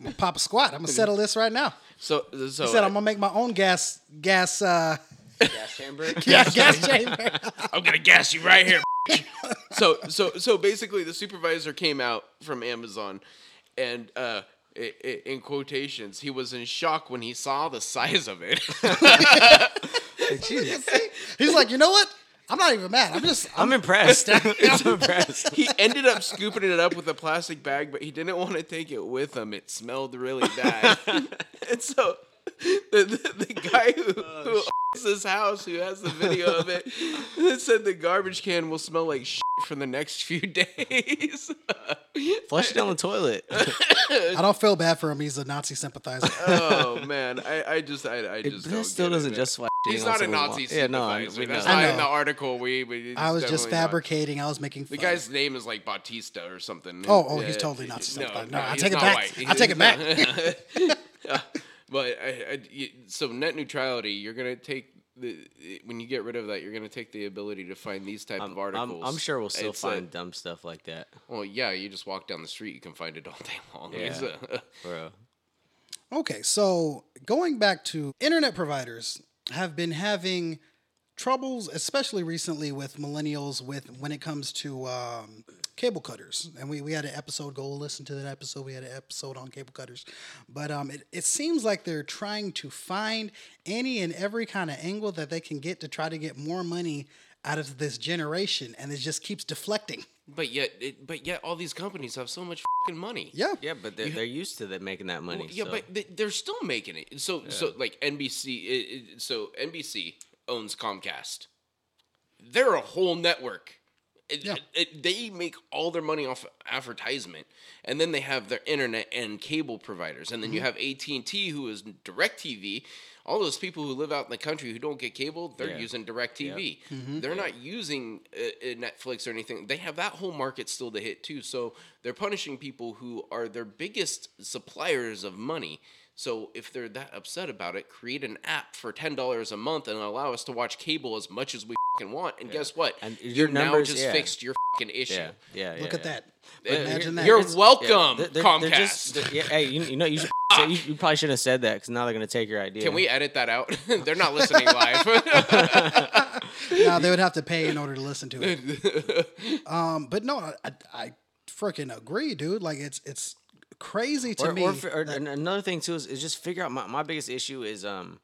I'm (laughs) gonna pop a squat. I'm gonna settle this right now." so, so He said, "I'm gonna make my own gas gas uh Gas chamber. (laughs) gas, (laughs) gas chamber." I'm gonna gas you right here. so so so basically, the supervisor came out from Amazon, and uh, i- i- in quotations, he was in shock when he saw the size of it. Jesus. He's like, "You know what? I'm not even mad. I'm just I'm impressed. I'm impressed. (laughs) (laughs) he ended up scooping it up with a plastic bag, but he didn't want to take it with him. It smelled really bad, (laughs) and so the, the, the guy who, oh, who owns this house, who has the video of it, said the garbage can will smell like shit for the next few days. Flush it down the toilet. I don't feel bad for him. He's a Nazi sympathizer. oh man, I, I just I, I just But don't that still get doesn't man. justify. He's shitting on not a Nazi. Yeah, no, I- sympathizer. we That's. I not in know. the article. We, we I was just definitely not. fabricating. I was making fun. The guy's name is like Bautista or something. Oh, oh, Yeah, he's totally Nazi no, sympathizer. No, no, I he's take it not back. white. I take it back. (laughs) Yeah, but I, I, so net neutrality, you're gonna take the when you get rid of that, you're gonna take the ability to find these type I'm, of I'm, articles. I'm sure we'll still It's a- find dumb stuff like that, well, yeah, you just walk down the street, you can find it all (laughs) day long. Yeah. A- bro. Okay, so going back to internet providers have been having troubles, especially recently with millennials, with when it comes to um, cable cutters. And we, we had an episode. Go listen to that episode. We had an episode on cable cutters. But um, it, it seems like they're trying to find any and every kind of angle that they can get to try to get more money out of this generation, and it just keeps deflecting. But yet, it, but yet, all these companies have so much fucking money. Yeah. Yeah, but they're, they're used to that making that money. Well, yeah, so- but they, they're still making it. So, so like NBC. It, it, so NBC owns Comcast. They're a whole network. It, Yeah. it- they make all their money off advertisement, and then they have their internet and cable providers, and then Mm-hmm. you have AT and T, who is Directv. All those people who live out in the country who don't get cable, they're Yeah. using Directv. Mm-hmm. They're not using uh, uh, Netflix or anything. They have that whole market still to hit too. So they're punishing people who are their biggest suppliers of money. So if they're that upset about it, create an app for ten dollars a month and allow us to watch cable as much as we fucking want. And guess what? And you your now numbers- just yeah. fixed your fucking issue. yeah, yeah, yeah. Look at yeah. that. Uh, Imagine that. You're It's- welcome, They're- they're- Comcast. they're just- they're- yeah, hey, you, you know, you, should say, you, you probably shouldn't have said that because now they're gonna take your idea. Can we edit that out? (laughs) they're not listening live. (laughs) now they would have to pay in order to listen to it. (laughs) um, but no, I, I, I freaking agree, dude. Like it's it's crazy to or, me. or, or that- another thing too is, is just figure out my, my biggest issue is um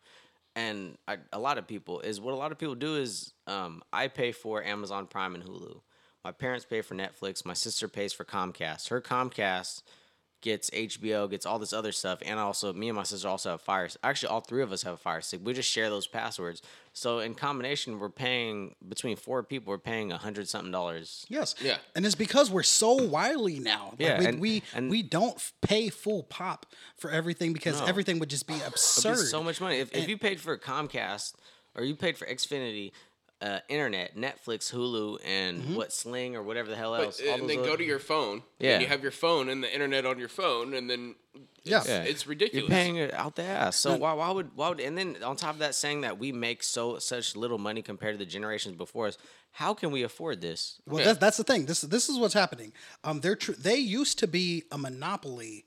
and I, a lot of people is what a lot of people do is um I pay for Amazon Prime and Hulu. My parents pay for Netflix. My sister pays for Comcast. Her Comcast gets HBO, gets all this other stuff, and also me and my sister also have Fire. Actually, all three of us have a Fire Stick. We just share those passwords. So in combination, we're paying between four people. We're paying a hundred something dollars. yes, Yeah. and it's because we're so wily now. Like, Yeah, we and- we, and- we don't pay full pop for everything because No. everything would just be It'd be absurd. so much money. If, if you paid for Comcast or you paid for Xfinity, uh, internet, Netflix, Hulu, and Mm-hmm. what Sling or whatever the hell But- else. all and those then go to your phone. Yeah. And you have your phone and the internet on your phone, and then Yeah. it's, Yeah. it's ridiculous. You're paying it out the ass. So why, why would why would and then on top of that saying that we make so such little money compared to the generations before us, how can we afford this? Well, that's that's the thing. This this is what's happening. Um, they're tr- they used to be a monopoly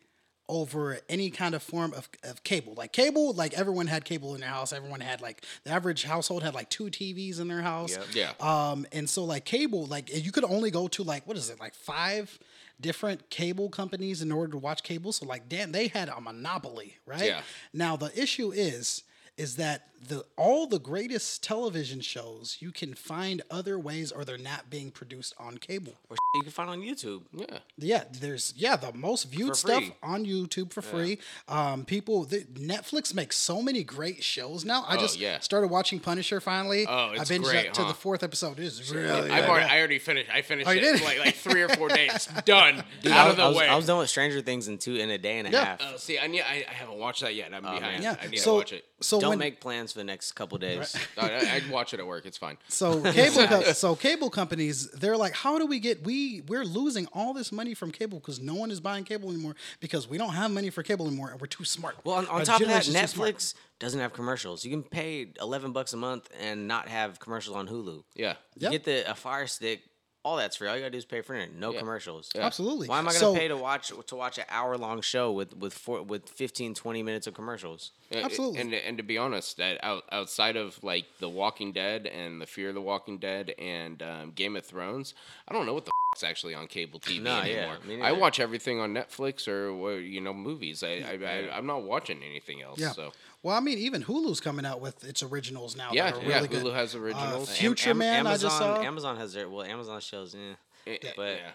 over any kind of form of, of cable. Like cable, like everyone had cable in their house. Everyone had like the average household had like two TVs in their house. Yeah. yeah. Um, and so like cable, like you could only go to like what is it, like five different cable companies in order to watch cable. So like, damn, they had a monopoly, right? Yeah. Now the issue is is that the all the greatest television shows you can find other ways or they're not being produced on cable. Or you can find on YouTube. Yeah. Yeah, there's yeah the most viewed stuff on YouTube for free. Um, people, the, Netflix makes so many great shows now. I Oh, just yeah. started started watching Punisher finally. Oh, it's I binged great, up to the fourth episode. It is really. I've good. already, I already finished. I finished Oh, you it did? like like three or four days. (laughs) Done. Dude, Out I, of the I was, way. I was done with Stranger Things in two in a day and a Yeah. half. Uh, see, I need. I, I haven't watched that yet. I'm behind. yeah. I need so to watch it. so Don't when, make plans for the next couple days. I, I, I'd watch it at work. It's fine. So (laughs) cable, co- so cable companies, they're like, how do we get? We we're losing all this money from cable because no one is buying cable anymore because we don't have money for cable anymore and we're too smart. Well, on, on Our top of that, generation's too. Netflix doesn't have commercials. You can pay eleven bucks a month and not have commercials on Hulu. Yeah. You Yep. get the a Fire Stick. All that's free. All you gotta do is pay for it. No commercials. Absolutely. Why am I gonna So- pay to watch to watch an hour long show with with four, with 15, 20 minutes of commercials? Absolutely. And and to be honest, that out, outside of like The Walking Dead and The Fear of the Walking Dead and um, Game of Thrones, I don't know what the is actually on cable TV No, anymore. me I watch everything on Netflix or or, you know movies. I, I, I I'm not watching anything else. Yeah. So Well, I mean, even Hulu's coming out with its originals now. yeah, that are yeah. really good. Hulu has originals. Uh, Future Man, I Amazon, just saw. Amazon has their well, Amazon shows. Yeah, Eh, but yeah.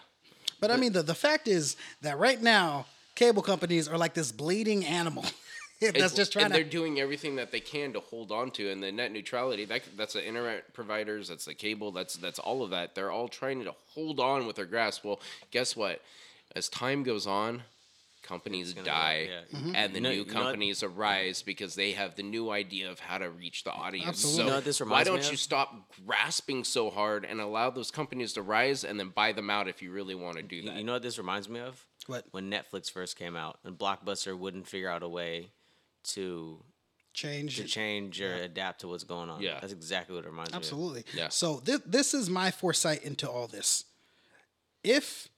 But I mean, the, the fact is that right now, cable companies are like this bleeding animal (laughs) that's just trying and to. they're doing everything that they can to hold on to and the net neutrality that, that's the internet providers that's the cable that's that's all of that they're all trying to hold on with their grasp well guess what as time goes on companies die yeah. Mm-hmm. and the You know- new you know what- companies arise because they have the new idea of how to reach the audience Absolutely. so You know this why don't you of? stop grasping so hard and allow those companies to rise and then buy them out if you really want to do you, that you know what this reminds me of? What? When Netflix first came out and Blockbuster wouldn't figure out a way to change. to change or adapt to what's going on. Yeah. that's exactly what it reminds me. Of. Absolutely. Yeah. So this this is my foresight into all this. If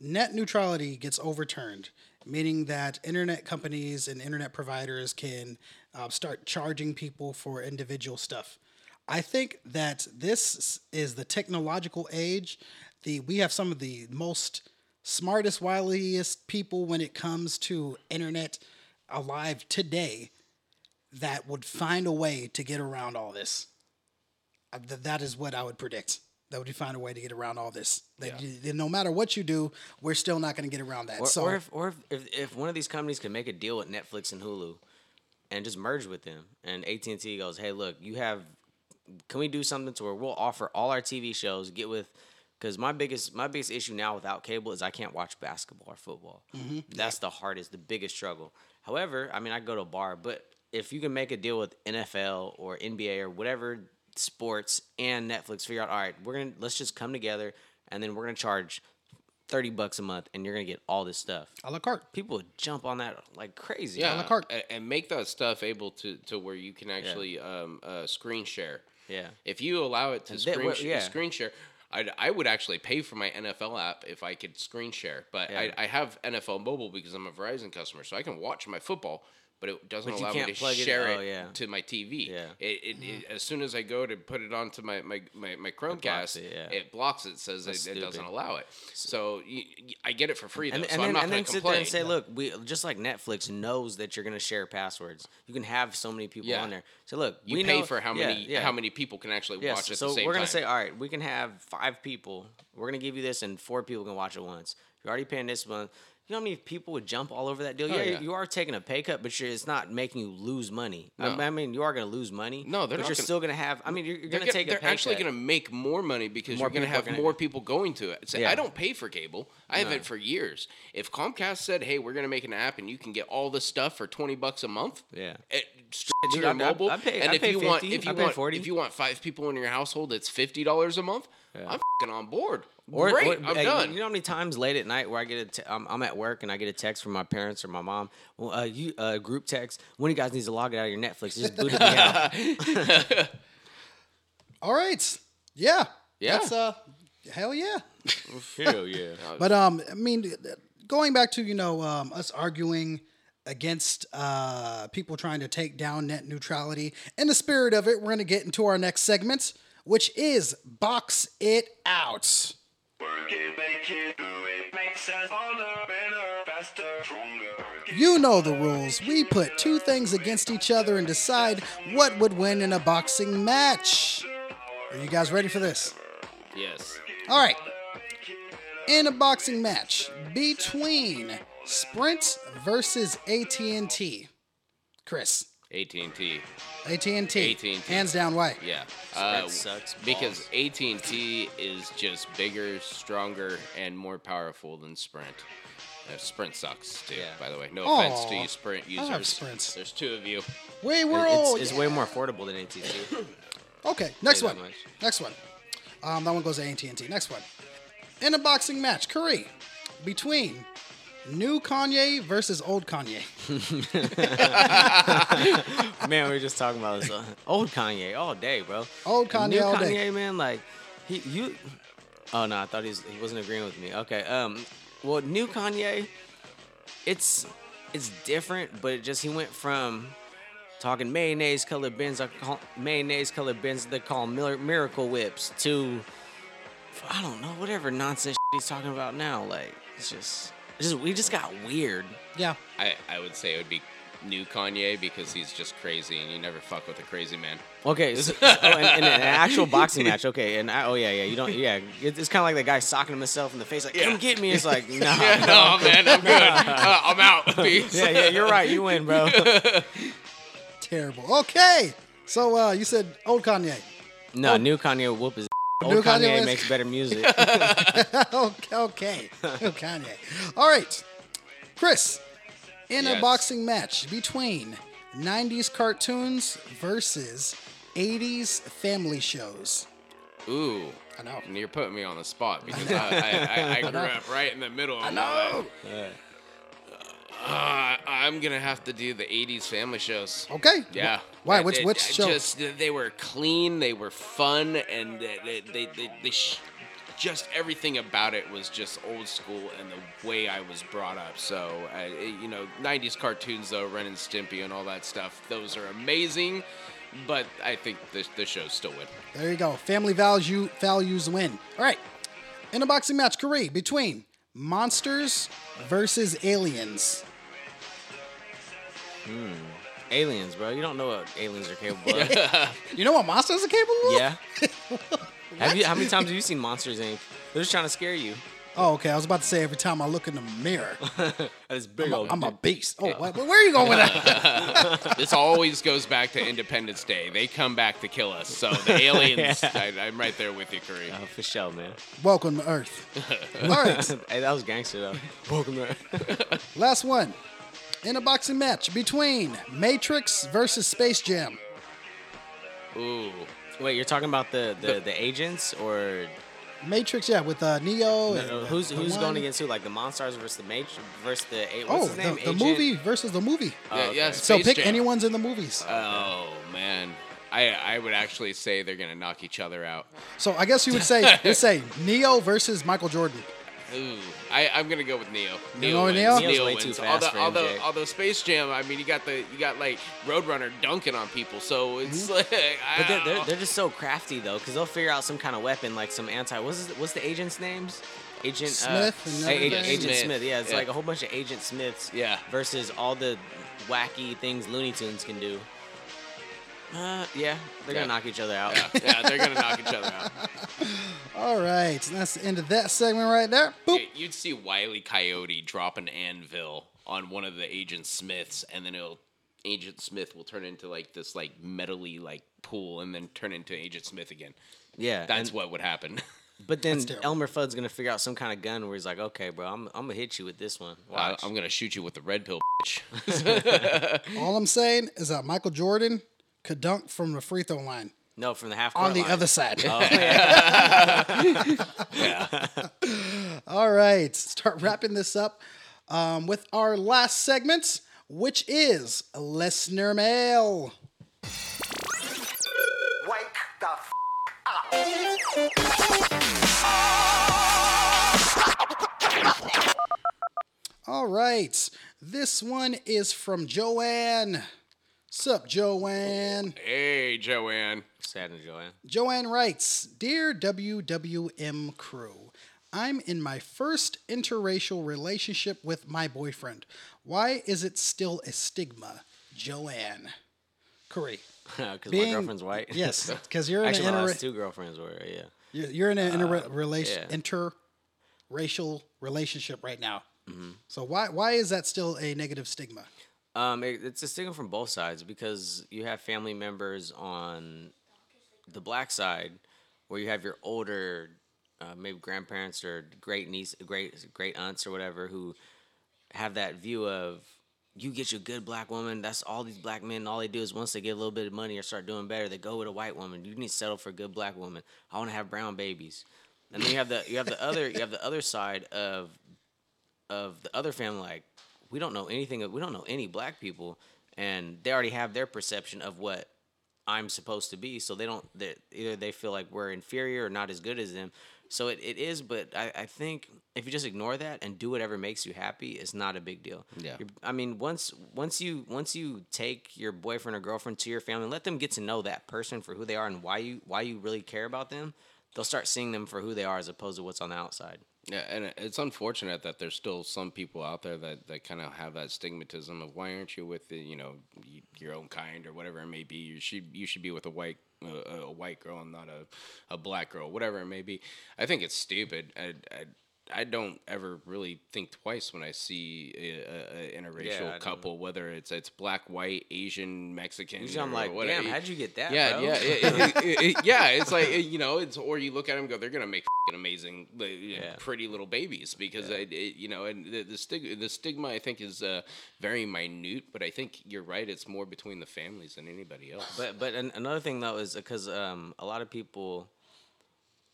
net neutrality gets overturned, meaning that internet companies and internet providers can uh, start charging people for individual stuff, I think that this is the technological age. The we have some of the most smartest, wiliest people when it comes to internet alive today that would find a way to get around all this. Uh, that is what I would predict. That would find a way to get around all this. That you- no matter what you do, we're still not going to get around that. Or, so or if or if, if one of these companies can make a deal with Netflix and Hulu, and just merge with them, and AT and T goes, "Hey, look, you have, can we do something to where we'll offer all our TV shows? Get with." Because my biggest my biggest issue now without cable is I can't watch basketball or football. Mm-hmm. That's the hardest, the biggest struggle. However, I mean I go to a bar, but if you can make a deal with NFL or NBA or whatever sports and Netflix, figure out all right, we're gonna let's just come together and then we're gonna charge thirty bucks a month and you're gonna get all this stuff. a la carte. People would jump on that like crazy. Yeah, carte. a- and make that stuff able to to where you can actually um, uh, screen share. Yeah. If you allow it to screen, well, sh- yeah. screen share, I'd, I would actually pay for my NFL app if I could screen share. But Yeah. I, I have NFL mobile because I'm a Verizon customer, so I can watch my football. But it doesn't But allow me to share oh, it, oh, yeah. to my TV. Yeah. It, it, it, mm-hmm. as soon as I go to put it onto my my, my, my Chromecast, it, it, yeah. blocks it. Says it, doesn't allow it. So you, I get it for free though. And, so and I'm then, not and going then to sit there complain. and say, look, we just like Netflix knows that you're gonna share passwords. You can have so many people Yeah. on there. So look, you we pay know, for how many yeah. how many people can actually watch at so the same we're gonna say, all right, we can have five people. We're gonna give you this, and four people can watch it once. You're already paying this month. You know how many people would jump all over that deal? Oh, yeah, yeah. you are taking a pay cut, but you're, it's not making you lose money. No. I mean, you are gonna lose money. No, they're but not you're gonna- still gonna have. I mean, you're, you're gonna gonna- take they're pay actually going to make more money because More you're going to have more people going to it. Say, Yeah. I don't pay for cable. I haven't for years. If Comcast said, "Hey, we're going to make an app and you can get all this stuff for 20 bucks a month." Yeah. It, Dude, to your mobile. I'd pay- and if you want 50, if you want 40. if you want 5 people in your household, it's $50 a month. I'm fing on board. Or, Great, or- I'm hey, done. You know how many times late at night where I get a, te- I'm, I'm at work and I get a text from my parents or my mom. Well, uh, you uh, group text. One of you guys needs to log it out of your Netflix. It just booted me out. (laughs) (laughs) All right. Yeah. Yeah. That's uh hell yeah. Hell yeah. (laughs) But um I mean going back to, you know, um us arguing against uh people trying to take down net neutrality. In the spirit of it, we're going to get into our next segment, which is box it out. You know the rules. We put two things against each other and decide what would win in a boxing match. Are you guys ready for this? yes. All right. In a boxing match between Sprint versus AT&T. Chris, AT&T. AT&T. AT&T. Hands down why? Yeah, uh, sucks because. AT and T is just bigger, stronger, and more powerful than Sprint. Uh, Sprint sucks too, Yeah. by the way. No offense to you, Sprint I users. have Sprints. There's two of you. We were all It's, it's way more affordable than AT&T. (coughs) Okay, next one. Next one. Um, that one goes to AT&T. Next one. In a boxing match, Curry, between new Kanye versus old Kanye. (laughs) man, we were just talking about this. uh, old Kanye all day, bro. Old Kanye New all Kanye, day. man, like he you. Oh no, I thought he, was, he wasn't agreeing with me. Okay, um, well, new Kanye, it's it's different, but it just he went from talking mayonnaise colored bins, I call mayonnaise colored bins they call mir- miracle whips to I don't know whatever nonsense (laughs) he's talking about now. Like it's just just we just got weird. Yeah. I, I would say it would be new Kanye because he's just crazy and you never fuck with a crazy man. Okay, so, so- oh, and, and an actual boxing match. Okay, and I, oh yeah, yeah, you don't, yeah. It, it's kind of like the guy socking himself in the face, like, "Come get me." It's like, (laughs) no, Yeah, no, man, I'm good. Uh, I'm out. (laughs) Peace. yeah, yeah, you're right. You win, bro. (laughs) Terrible. Okay. So uh, you said old Kanye. No, new Kanye whoop his. Old New Kanye Kanye makes better music. (laughs) okay. okay. Old Kanye. All right. Chris, in a boxing match between 90s cartoons versus 80s family shows. Ooh. I know. And you're putting me on the spot because (laughs) I, I, I, I grew up right in the middle of I know. that. Uh, I'm gonna have to do the '80s family shows. Okay. Yeah. Why? Which which show? Just they were clean, they were fun, and they they they, they, sh- just everything about it was just old school and the way I was brought up. So uh, you know, '90s cartoons though, Ren and Stimpy and all that stuff. Those are amazing. but I think the the show still win. There you go. Family value values win. All right. In a boxing match, Kareem, between monsters versus aliens. Aliens, bro. You don't know what aliens are capable of. (laughs) You know what monsters are capable of? yeah. (laughs) have you? How many times have you seen Monsters Inc? They're just trying to scare you. Oh, okay. I was about to say every time I look in the mirror, (laughs) This big I'm a, old. I'm a beast. Oh, wh- where are you going with that? This always goes back to Independence Day. They come back to kill us. So the aliens, I, I'm right there with you, Kareem. Oh, for sure, man. Welcome to Earth. All right. hey, that was gangster though. Welcome to. Last one. In a boxing match between Matrix versus Space Jam. Ooh, Wait, you're talking about the the, the agents or Matrix, yeah, with uh, Neo. and no, who's the who's one- going against who? Like the Monstars versus the Matrix versus the a- what's Oh, his name? the, the movie versus the movie. Oh, yeah, okay. yeah. so pick Jam. anyone's in the movies. Oh man, I I would actually say they're gonna knock each other out. so I guess you would say (laughs) you say Neo versus Michael Jordan. Ooh, I I'm gonna go with Neo. go with wins. Neo? Neo's way too wins. fast although, for although, MJ. although Space Jam, I mean, you got the you got like Roadrunner dunking on people, so it's like. Mm-hmm. But I they're, they're, they're just so crafty though, because they'll figure out some kind of weapon, like some anti. What's his, what's the agent's names? Agent Smith Uh, and A- Agent. Agent Smith. Smith. Yeah, it's Yeah. like a whole bunch of Agent Smiths. Yeah. Versus all the wacky things Looney Tunes can do. Uh, yeah, they're Yeah. gonna knock each other out. yeah, yeah, they're gonna knock each other out. (laughs) All right, and that's the end of that segment right there. Boop. Yeah, You'd see Wiley Coyote drop an anvil on one of the Agent Smiths, and then it'll Agent Smith will turn into like this like metally like pool, and then turn into Agent Smith again. Yeah, That's and- what would happen. (laughs) But then Elmer Fudd's gonna figure out some kind of gun where he's like, "Okay, bro, I'm, I'm gonna hit you with this one. I, Watch." I'm gonna shoot you with the red pill, (laughs) bitch. All I'm saying is that Michael Jordan could dunk from the free throw line no, from the half on the line. other side. Oh, (laughs) yeah. (laughs) All right, start wrapping this up um, with our last segment, which is listener mail. Wake the f- All right, this one is from Joanne. Sup, Joanne? hey, Joanne. Sad and Joanne. Joanne writes Dear WWM crew, I'm in my first interracial relationship with my boyfriend. Why is it still a stigma? Joanne. Curry. Because (laughs) my girlfriend's white. Yes, (laughs) because you're in Actually, an my inter- last two girlfriends were. Yeah. you're, you're in an inter- relation yeah. interracial relationship right now. Mm-hmm. So why why is that still a negative stigma? Um, it, it's a stigma from both sides because you have family members on the black side where you have your older, uh, maybe grandparents or great niece, great great aunts or whatever who have that view of you get your good black woman. That's all these black men. All they do is once they get a little bit of money or start doing better, they go with a white woman. You need to settle for a good black woman. I want to have brown babies. And then you have the you have the other you have the other side of of the other family like we don't know anything we don't know any black people and they already have their perception of what i'm supposed to be so they don't they, either they feel like we're inferior or not as good as them. So it, it is but I, I think if you just ignore that and do whatever makes you happy it's not a big deal. Yeah. You're- i mean once once you once you take your boyfriend or girlfriend to your family and let them get to know that person for who they are and why you why you really care about them they'll start seeing them for who they are as opposed to what's on the outside Yeah, and it's unfortunate that there's still some people out there that, that kind of have that stigmatism of why aren't you with the you know your own kind or whatever it may be. You should you should be with a white uh, a white girl and not a, a black girl, whatever it may be. I think it's stupid. I, I, I don't ever really think twice when I see a, a, a interracial I don't- couple, whether it's it's black, white, Asian, Mexican. Usually I'm like, whatever. damn, how'd you get that? Yeah, bro? yeah, it, it, it, (laughs) yeah. It's like you know, it's or you look at them, and go, they're gonna make fing amazing, Yeah. pretty little babies because it, it, you know, and the, the stigma, the stigma, I think is uh, very minute. But I think you're right; it's more between the families than anybody else. But but an, another thing though is because um, a lot of people,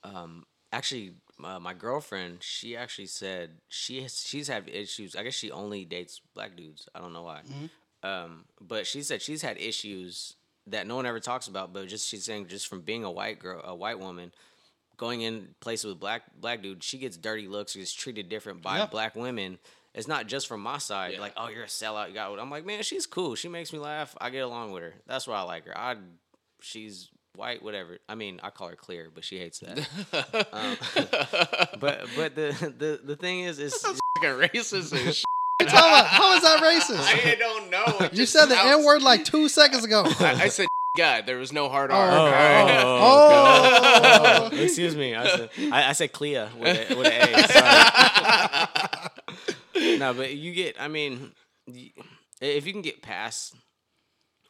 um, actually, uh, my girlfriend, she actually said she has, she's had issues. I guess she only dates black dudes. I don't know why. Um, but she said she's had issues that no one ever talks about. But just she's saying just from being a white girl, a white woman, going in places with black black dudes, she gets dirty looks, gets treated different by Yeah. black women. It's not just from my side, like, oh, you're a sellout. You got. what-" I'm like, man, she's cool. She makes me laugh. I get along with her. That's why I like her. I she's white, whatever. I mean, I call her clear, but she hates that. (laughs) um, (laughs) but but the the the thing is, is Fucking racist and shit. How, how is that racist? I don't know. It You just said the sounds- N word like two seconds ago. (laughs) I, I said God. There was no hard Oh, R. okay. Oh, Oh. excuse me. I said I, I said Clea with a, with an A. Sorry. no, but you get. I mean, y- if you can get past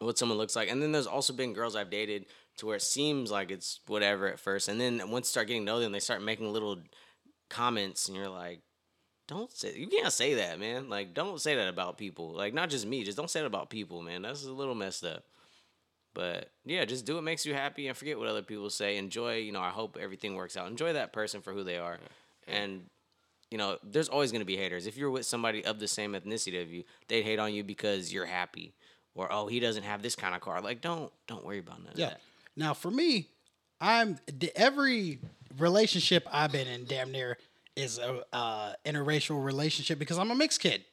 what someone looks like, and then there's also been girls I've dated to where it seems like it's whatever at first, and then once you start getting to know them, they start making little comments, and you're like. Don't say you can't say that, man. Like, don't say that about people. Like, not just me. Just don't say that about people, man. That's a little messed up. But yeah, just do what makes you happy and forget what other people say. Enjoy, you know, I hope everything works out. Enjoy that person for who they are. And you know, there's always going to be haters. If you're with somebody of the same ethnicity of you, they'd hate on you because you're happy or oh, he doesn't have this kind of car. Like don't don't worry about none Yeah. of that. Now for me, I'm every relationship I've been in, damn near, is a uh, interracial relationship because I'm a mixed kid.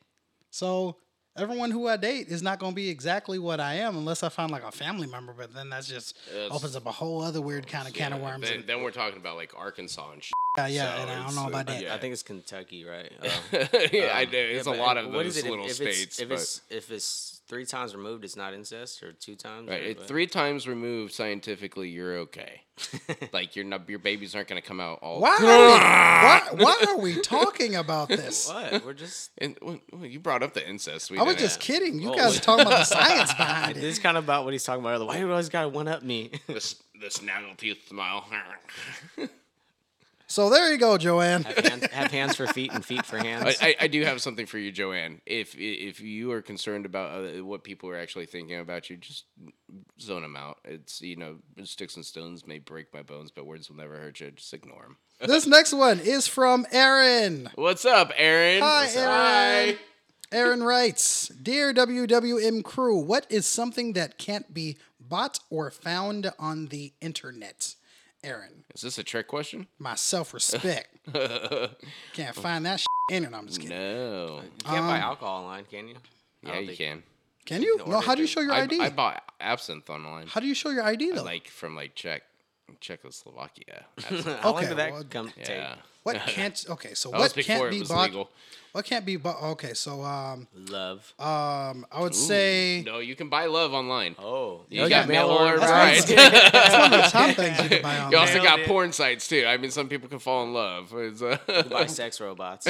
So everyone who I date is not going to be exactly what I am unless I find like a family member. But then that's just Yes. opens up a whole other weird kind of can of worms. Then, and- then we're talking about like Arkansas and shit. Yeah, yeah, so and I don't know uh, about that. yeah. I think it's Kentucky, right? Uh, (laughs) yeah, I um, know. It's yeah, a lot of what is those it if- little if states. It's, if but- it's if it's three times removed, it's not incest, or two times. Right, or it, three times removed scientifically, you're okay. (laughs) like your nub- your babies aren't gonna come out all. Why are, we, why, why are we talking about (laughs) this? What? We're just. And well, well, you brought up the incest. We I was didn't- just kidding. You Oh, guys wait. are talking about the science behind it. This it. is kind of about what he's talking about. earlier. Why you always got to one up me? this this snaggletooth smile. So there you go, Joanne. have, hands, have hands for feet and feet for hands. I, I, I do have something for you, Joanne. If if you are concerned about uh, what people are actually thinking about you, just zone them out. It's you know sticks and stones may break my bones, but words will never hurt you. Just ignore them. This next one is from Aaron. What's up, Aaron? Hi, What's up? Aaron. Aaron writes Dear WWM crew, what is something that can't be bought or found on the internet? Aaron, Is this a trick question? my self respect. (laughs) Can't find that shit it. I'm just kidding. No. you can't buy um, alcohol online, can you? I Yeah, don't you think- can. Can you? No, order how do you show your I, ID? I bought absinthe online. how do you show your ID though? like from like Czech, Czechoslovakia. (laughs) How long Okay, did that well, come take? yeah. what (laughs) can't? Okay, so what can't be bought? legal. What can't be bought? Okay, so um, Love. um, I would say No, you can buy love online. Oh, You you got mail order That's rights. one of the- that's one of the top (laughs) things you can buy You also got Nailed porn sites too. I mean, some people can fall in love. It's, uh, buy sex robots.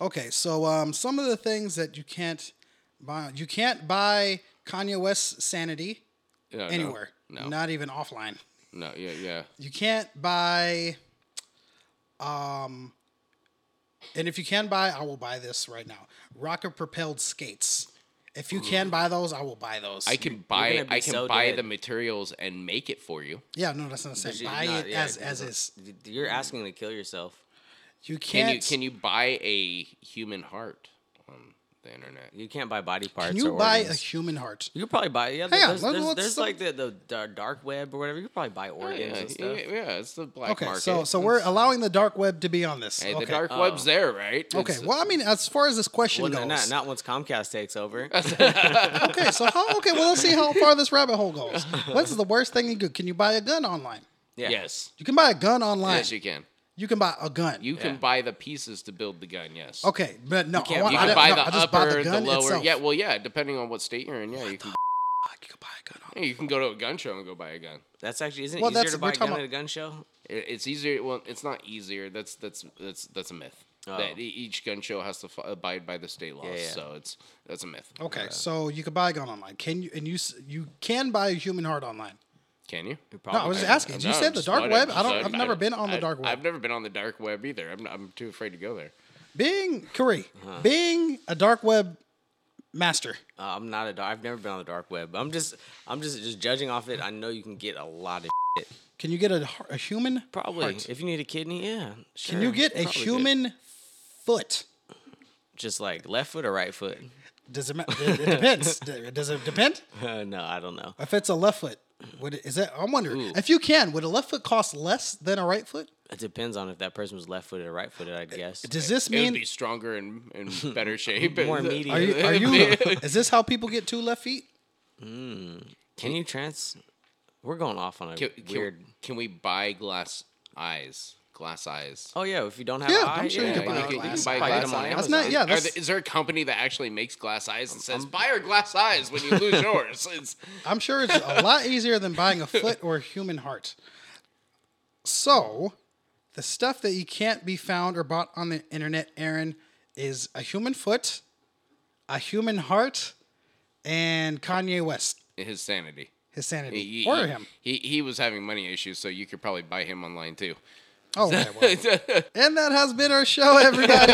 Okay, so um, some of the things that you can't buy, you can't buy Kanye West's Sanity no, no, anywhere, No, not even offline. No, yeah, yeah. You can't buy, um, and if you can buy, I will buy this right now. Rocket propelled skates. If you can buy those, I will buy those. I can buy. gonna be I can so buy dead. the materials and make it for you. yeah, no, that's not the But same. you- Buy not- it yeah, as as because is. You're asking to kill yourself. You Can can't. you can you buy a human heart on the internet? You can't buy body parts. can you or buy a human heart? You could probably buy. Yeah, Hang on, there's, let- there's, let's- there's like the, the the dark web or whatever. You could probably buy Oh, organs yeah, and yeah, stuff. yeah, it's the black Okay, market. so so we're allowing the dark web to be on this. Hey, okay. the dark oh. web's there, right? Okay, well, I mean, as far as this question Well, goes, not not once Comcast takes over. (laughs) okay, so how? Okay, well, let's see how far this rabbit hole goes. What's the worst thing you could? Can you buy a gun online? Yeah. Yes. You can buy a gun online. Yes, you can. You can buy a gun. You can Yeah. buy the pieces to build the gun. Yes. okay, but no, can't- I, want, You can don't- buy no, the I just bought upper, the, the, lower. itself. Yeah, well, yeah, depending on what state you're in. Yeah, you can. Fuck, you can buy a gun. Online. yeah, you can go to a gun show and go buy a gun. That's actually isn't it Well, easier to buy a gun about- at a gun show? It's easier. Well, it's not easier. That's that's that's that's a myth. Oh. That e- each gun show has to f- abide by the state laws. yeah. So it's that's a myth. Okay, so you can buy a gun online. Can you? And you you can buy a human heart online. Can you? No, I was just asking. You No, said the dark web. I don't. I've never been on the dark web. I've never been on the dark web either. I'm I'm too afraid to go there. being Curry, being a dark web master. Uh, I'm not a. dar- I've never been on the dark web. I'm just. I'm just just judging off it. I know you can get a lot of shit. Can you get a, a human? Probably. heart? If you need a kidney, yeah. Can you sure, get a probably could. human foot? Just like left foot or right foot? Does it? It, it depends. (laughs) Does it depend? Uh, (laughs) no, I don't know. If it's a left foot, would it, is that? I'm wondering if you can. Would a left foot cost less than a right foot? It depends on if that person was left footed or right footed. I guess. Does this It would mean? be stronger and in (laughs) better shape. More and- immediate. Are you? Are you? (laughs) is this how people get two left feet? Hmm. Can you trans? We're going off on a Can, can, weird. can we buy glass eyes? Glass eyes. Oh yeah, if you don't have Yeah, an I'm eye, sure you yeah, can buy you can, glass buy eyes. them on That's That's Amazon. not- yeah, Are there, is there a company that actually makes glass eyes and says buy our glass eyes when you (laughs) lose yours? It's, I'm sure it's a lot easier than buying a foot or a human heart. So, the stuff that you can't be found or bought on the internet, Aaron, is a human foot, a human heart, and Kanye West, his sanity. his sanity, He, or him. He he was having money issues, so you could probably buy him online too. Oh, okay, well. (laughs) and that has been our show, everybody.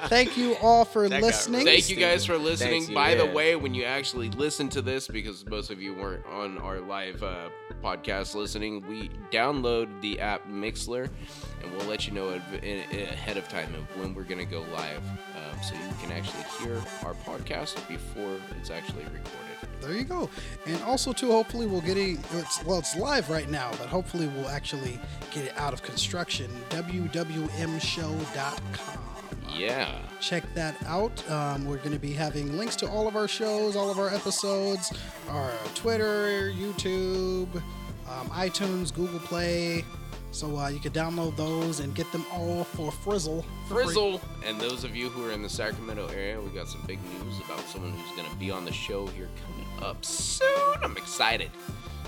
(laughs) Thank you all for got listening. Thank you guys for listening. You, By the way, when you actually listen to this, because most of you weren't on our live uh, podcast listening, we download the app Mixlr, and we'll let you know ad- in- in- ahead of time of when we're gonna go live, um, so you can actually hear our podcast before it's actually recorded. There you go. And also too, hopefully we'll get it. It's, well, it's live right now, but hopefully we'll actually get it out of construction. wwmshow.com. Yeah. Check that out. Um, we're going to be having links to all of our shows, all of our episodes, our Twitter, YouTube, um, iTunes, Google Play. So uh, you can download those and get them all for Frizzle. for free. Frizzle. And those of you who are in the Sacramento area, we got some big news about someone who's going to be on the show here coming up soon. I'm excited.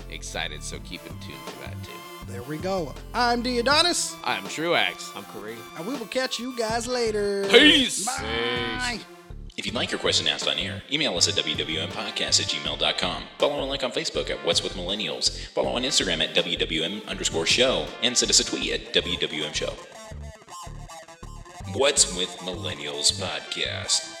Excited, so keep in tune for that too. There we go. I'm D. Adonis, I'm Truax. I'm Kareem. and we will catch you guys later. Peace. Bye. If you'd like your question asked on air, email us at wwmpodcast at gmail.com. Follow and like on Facebook at What's With Millennials. Follow on Instagram at WWM underscore show. And send us a tweet at WWM show. What's With Millennials Podcast.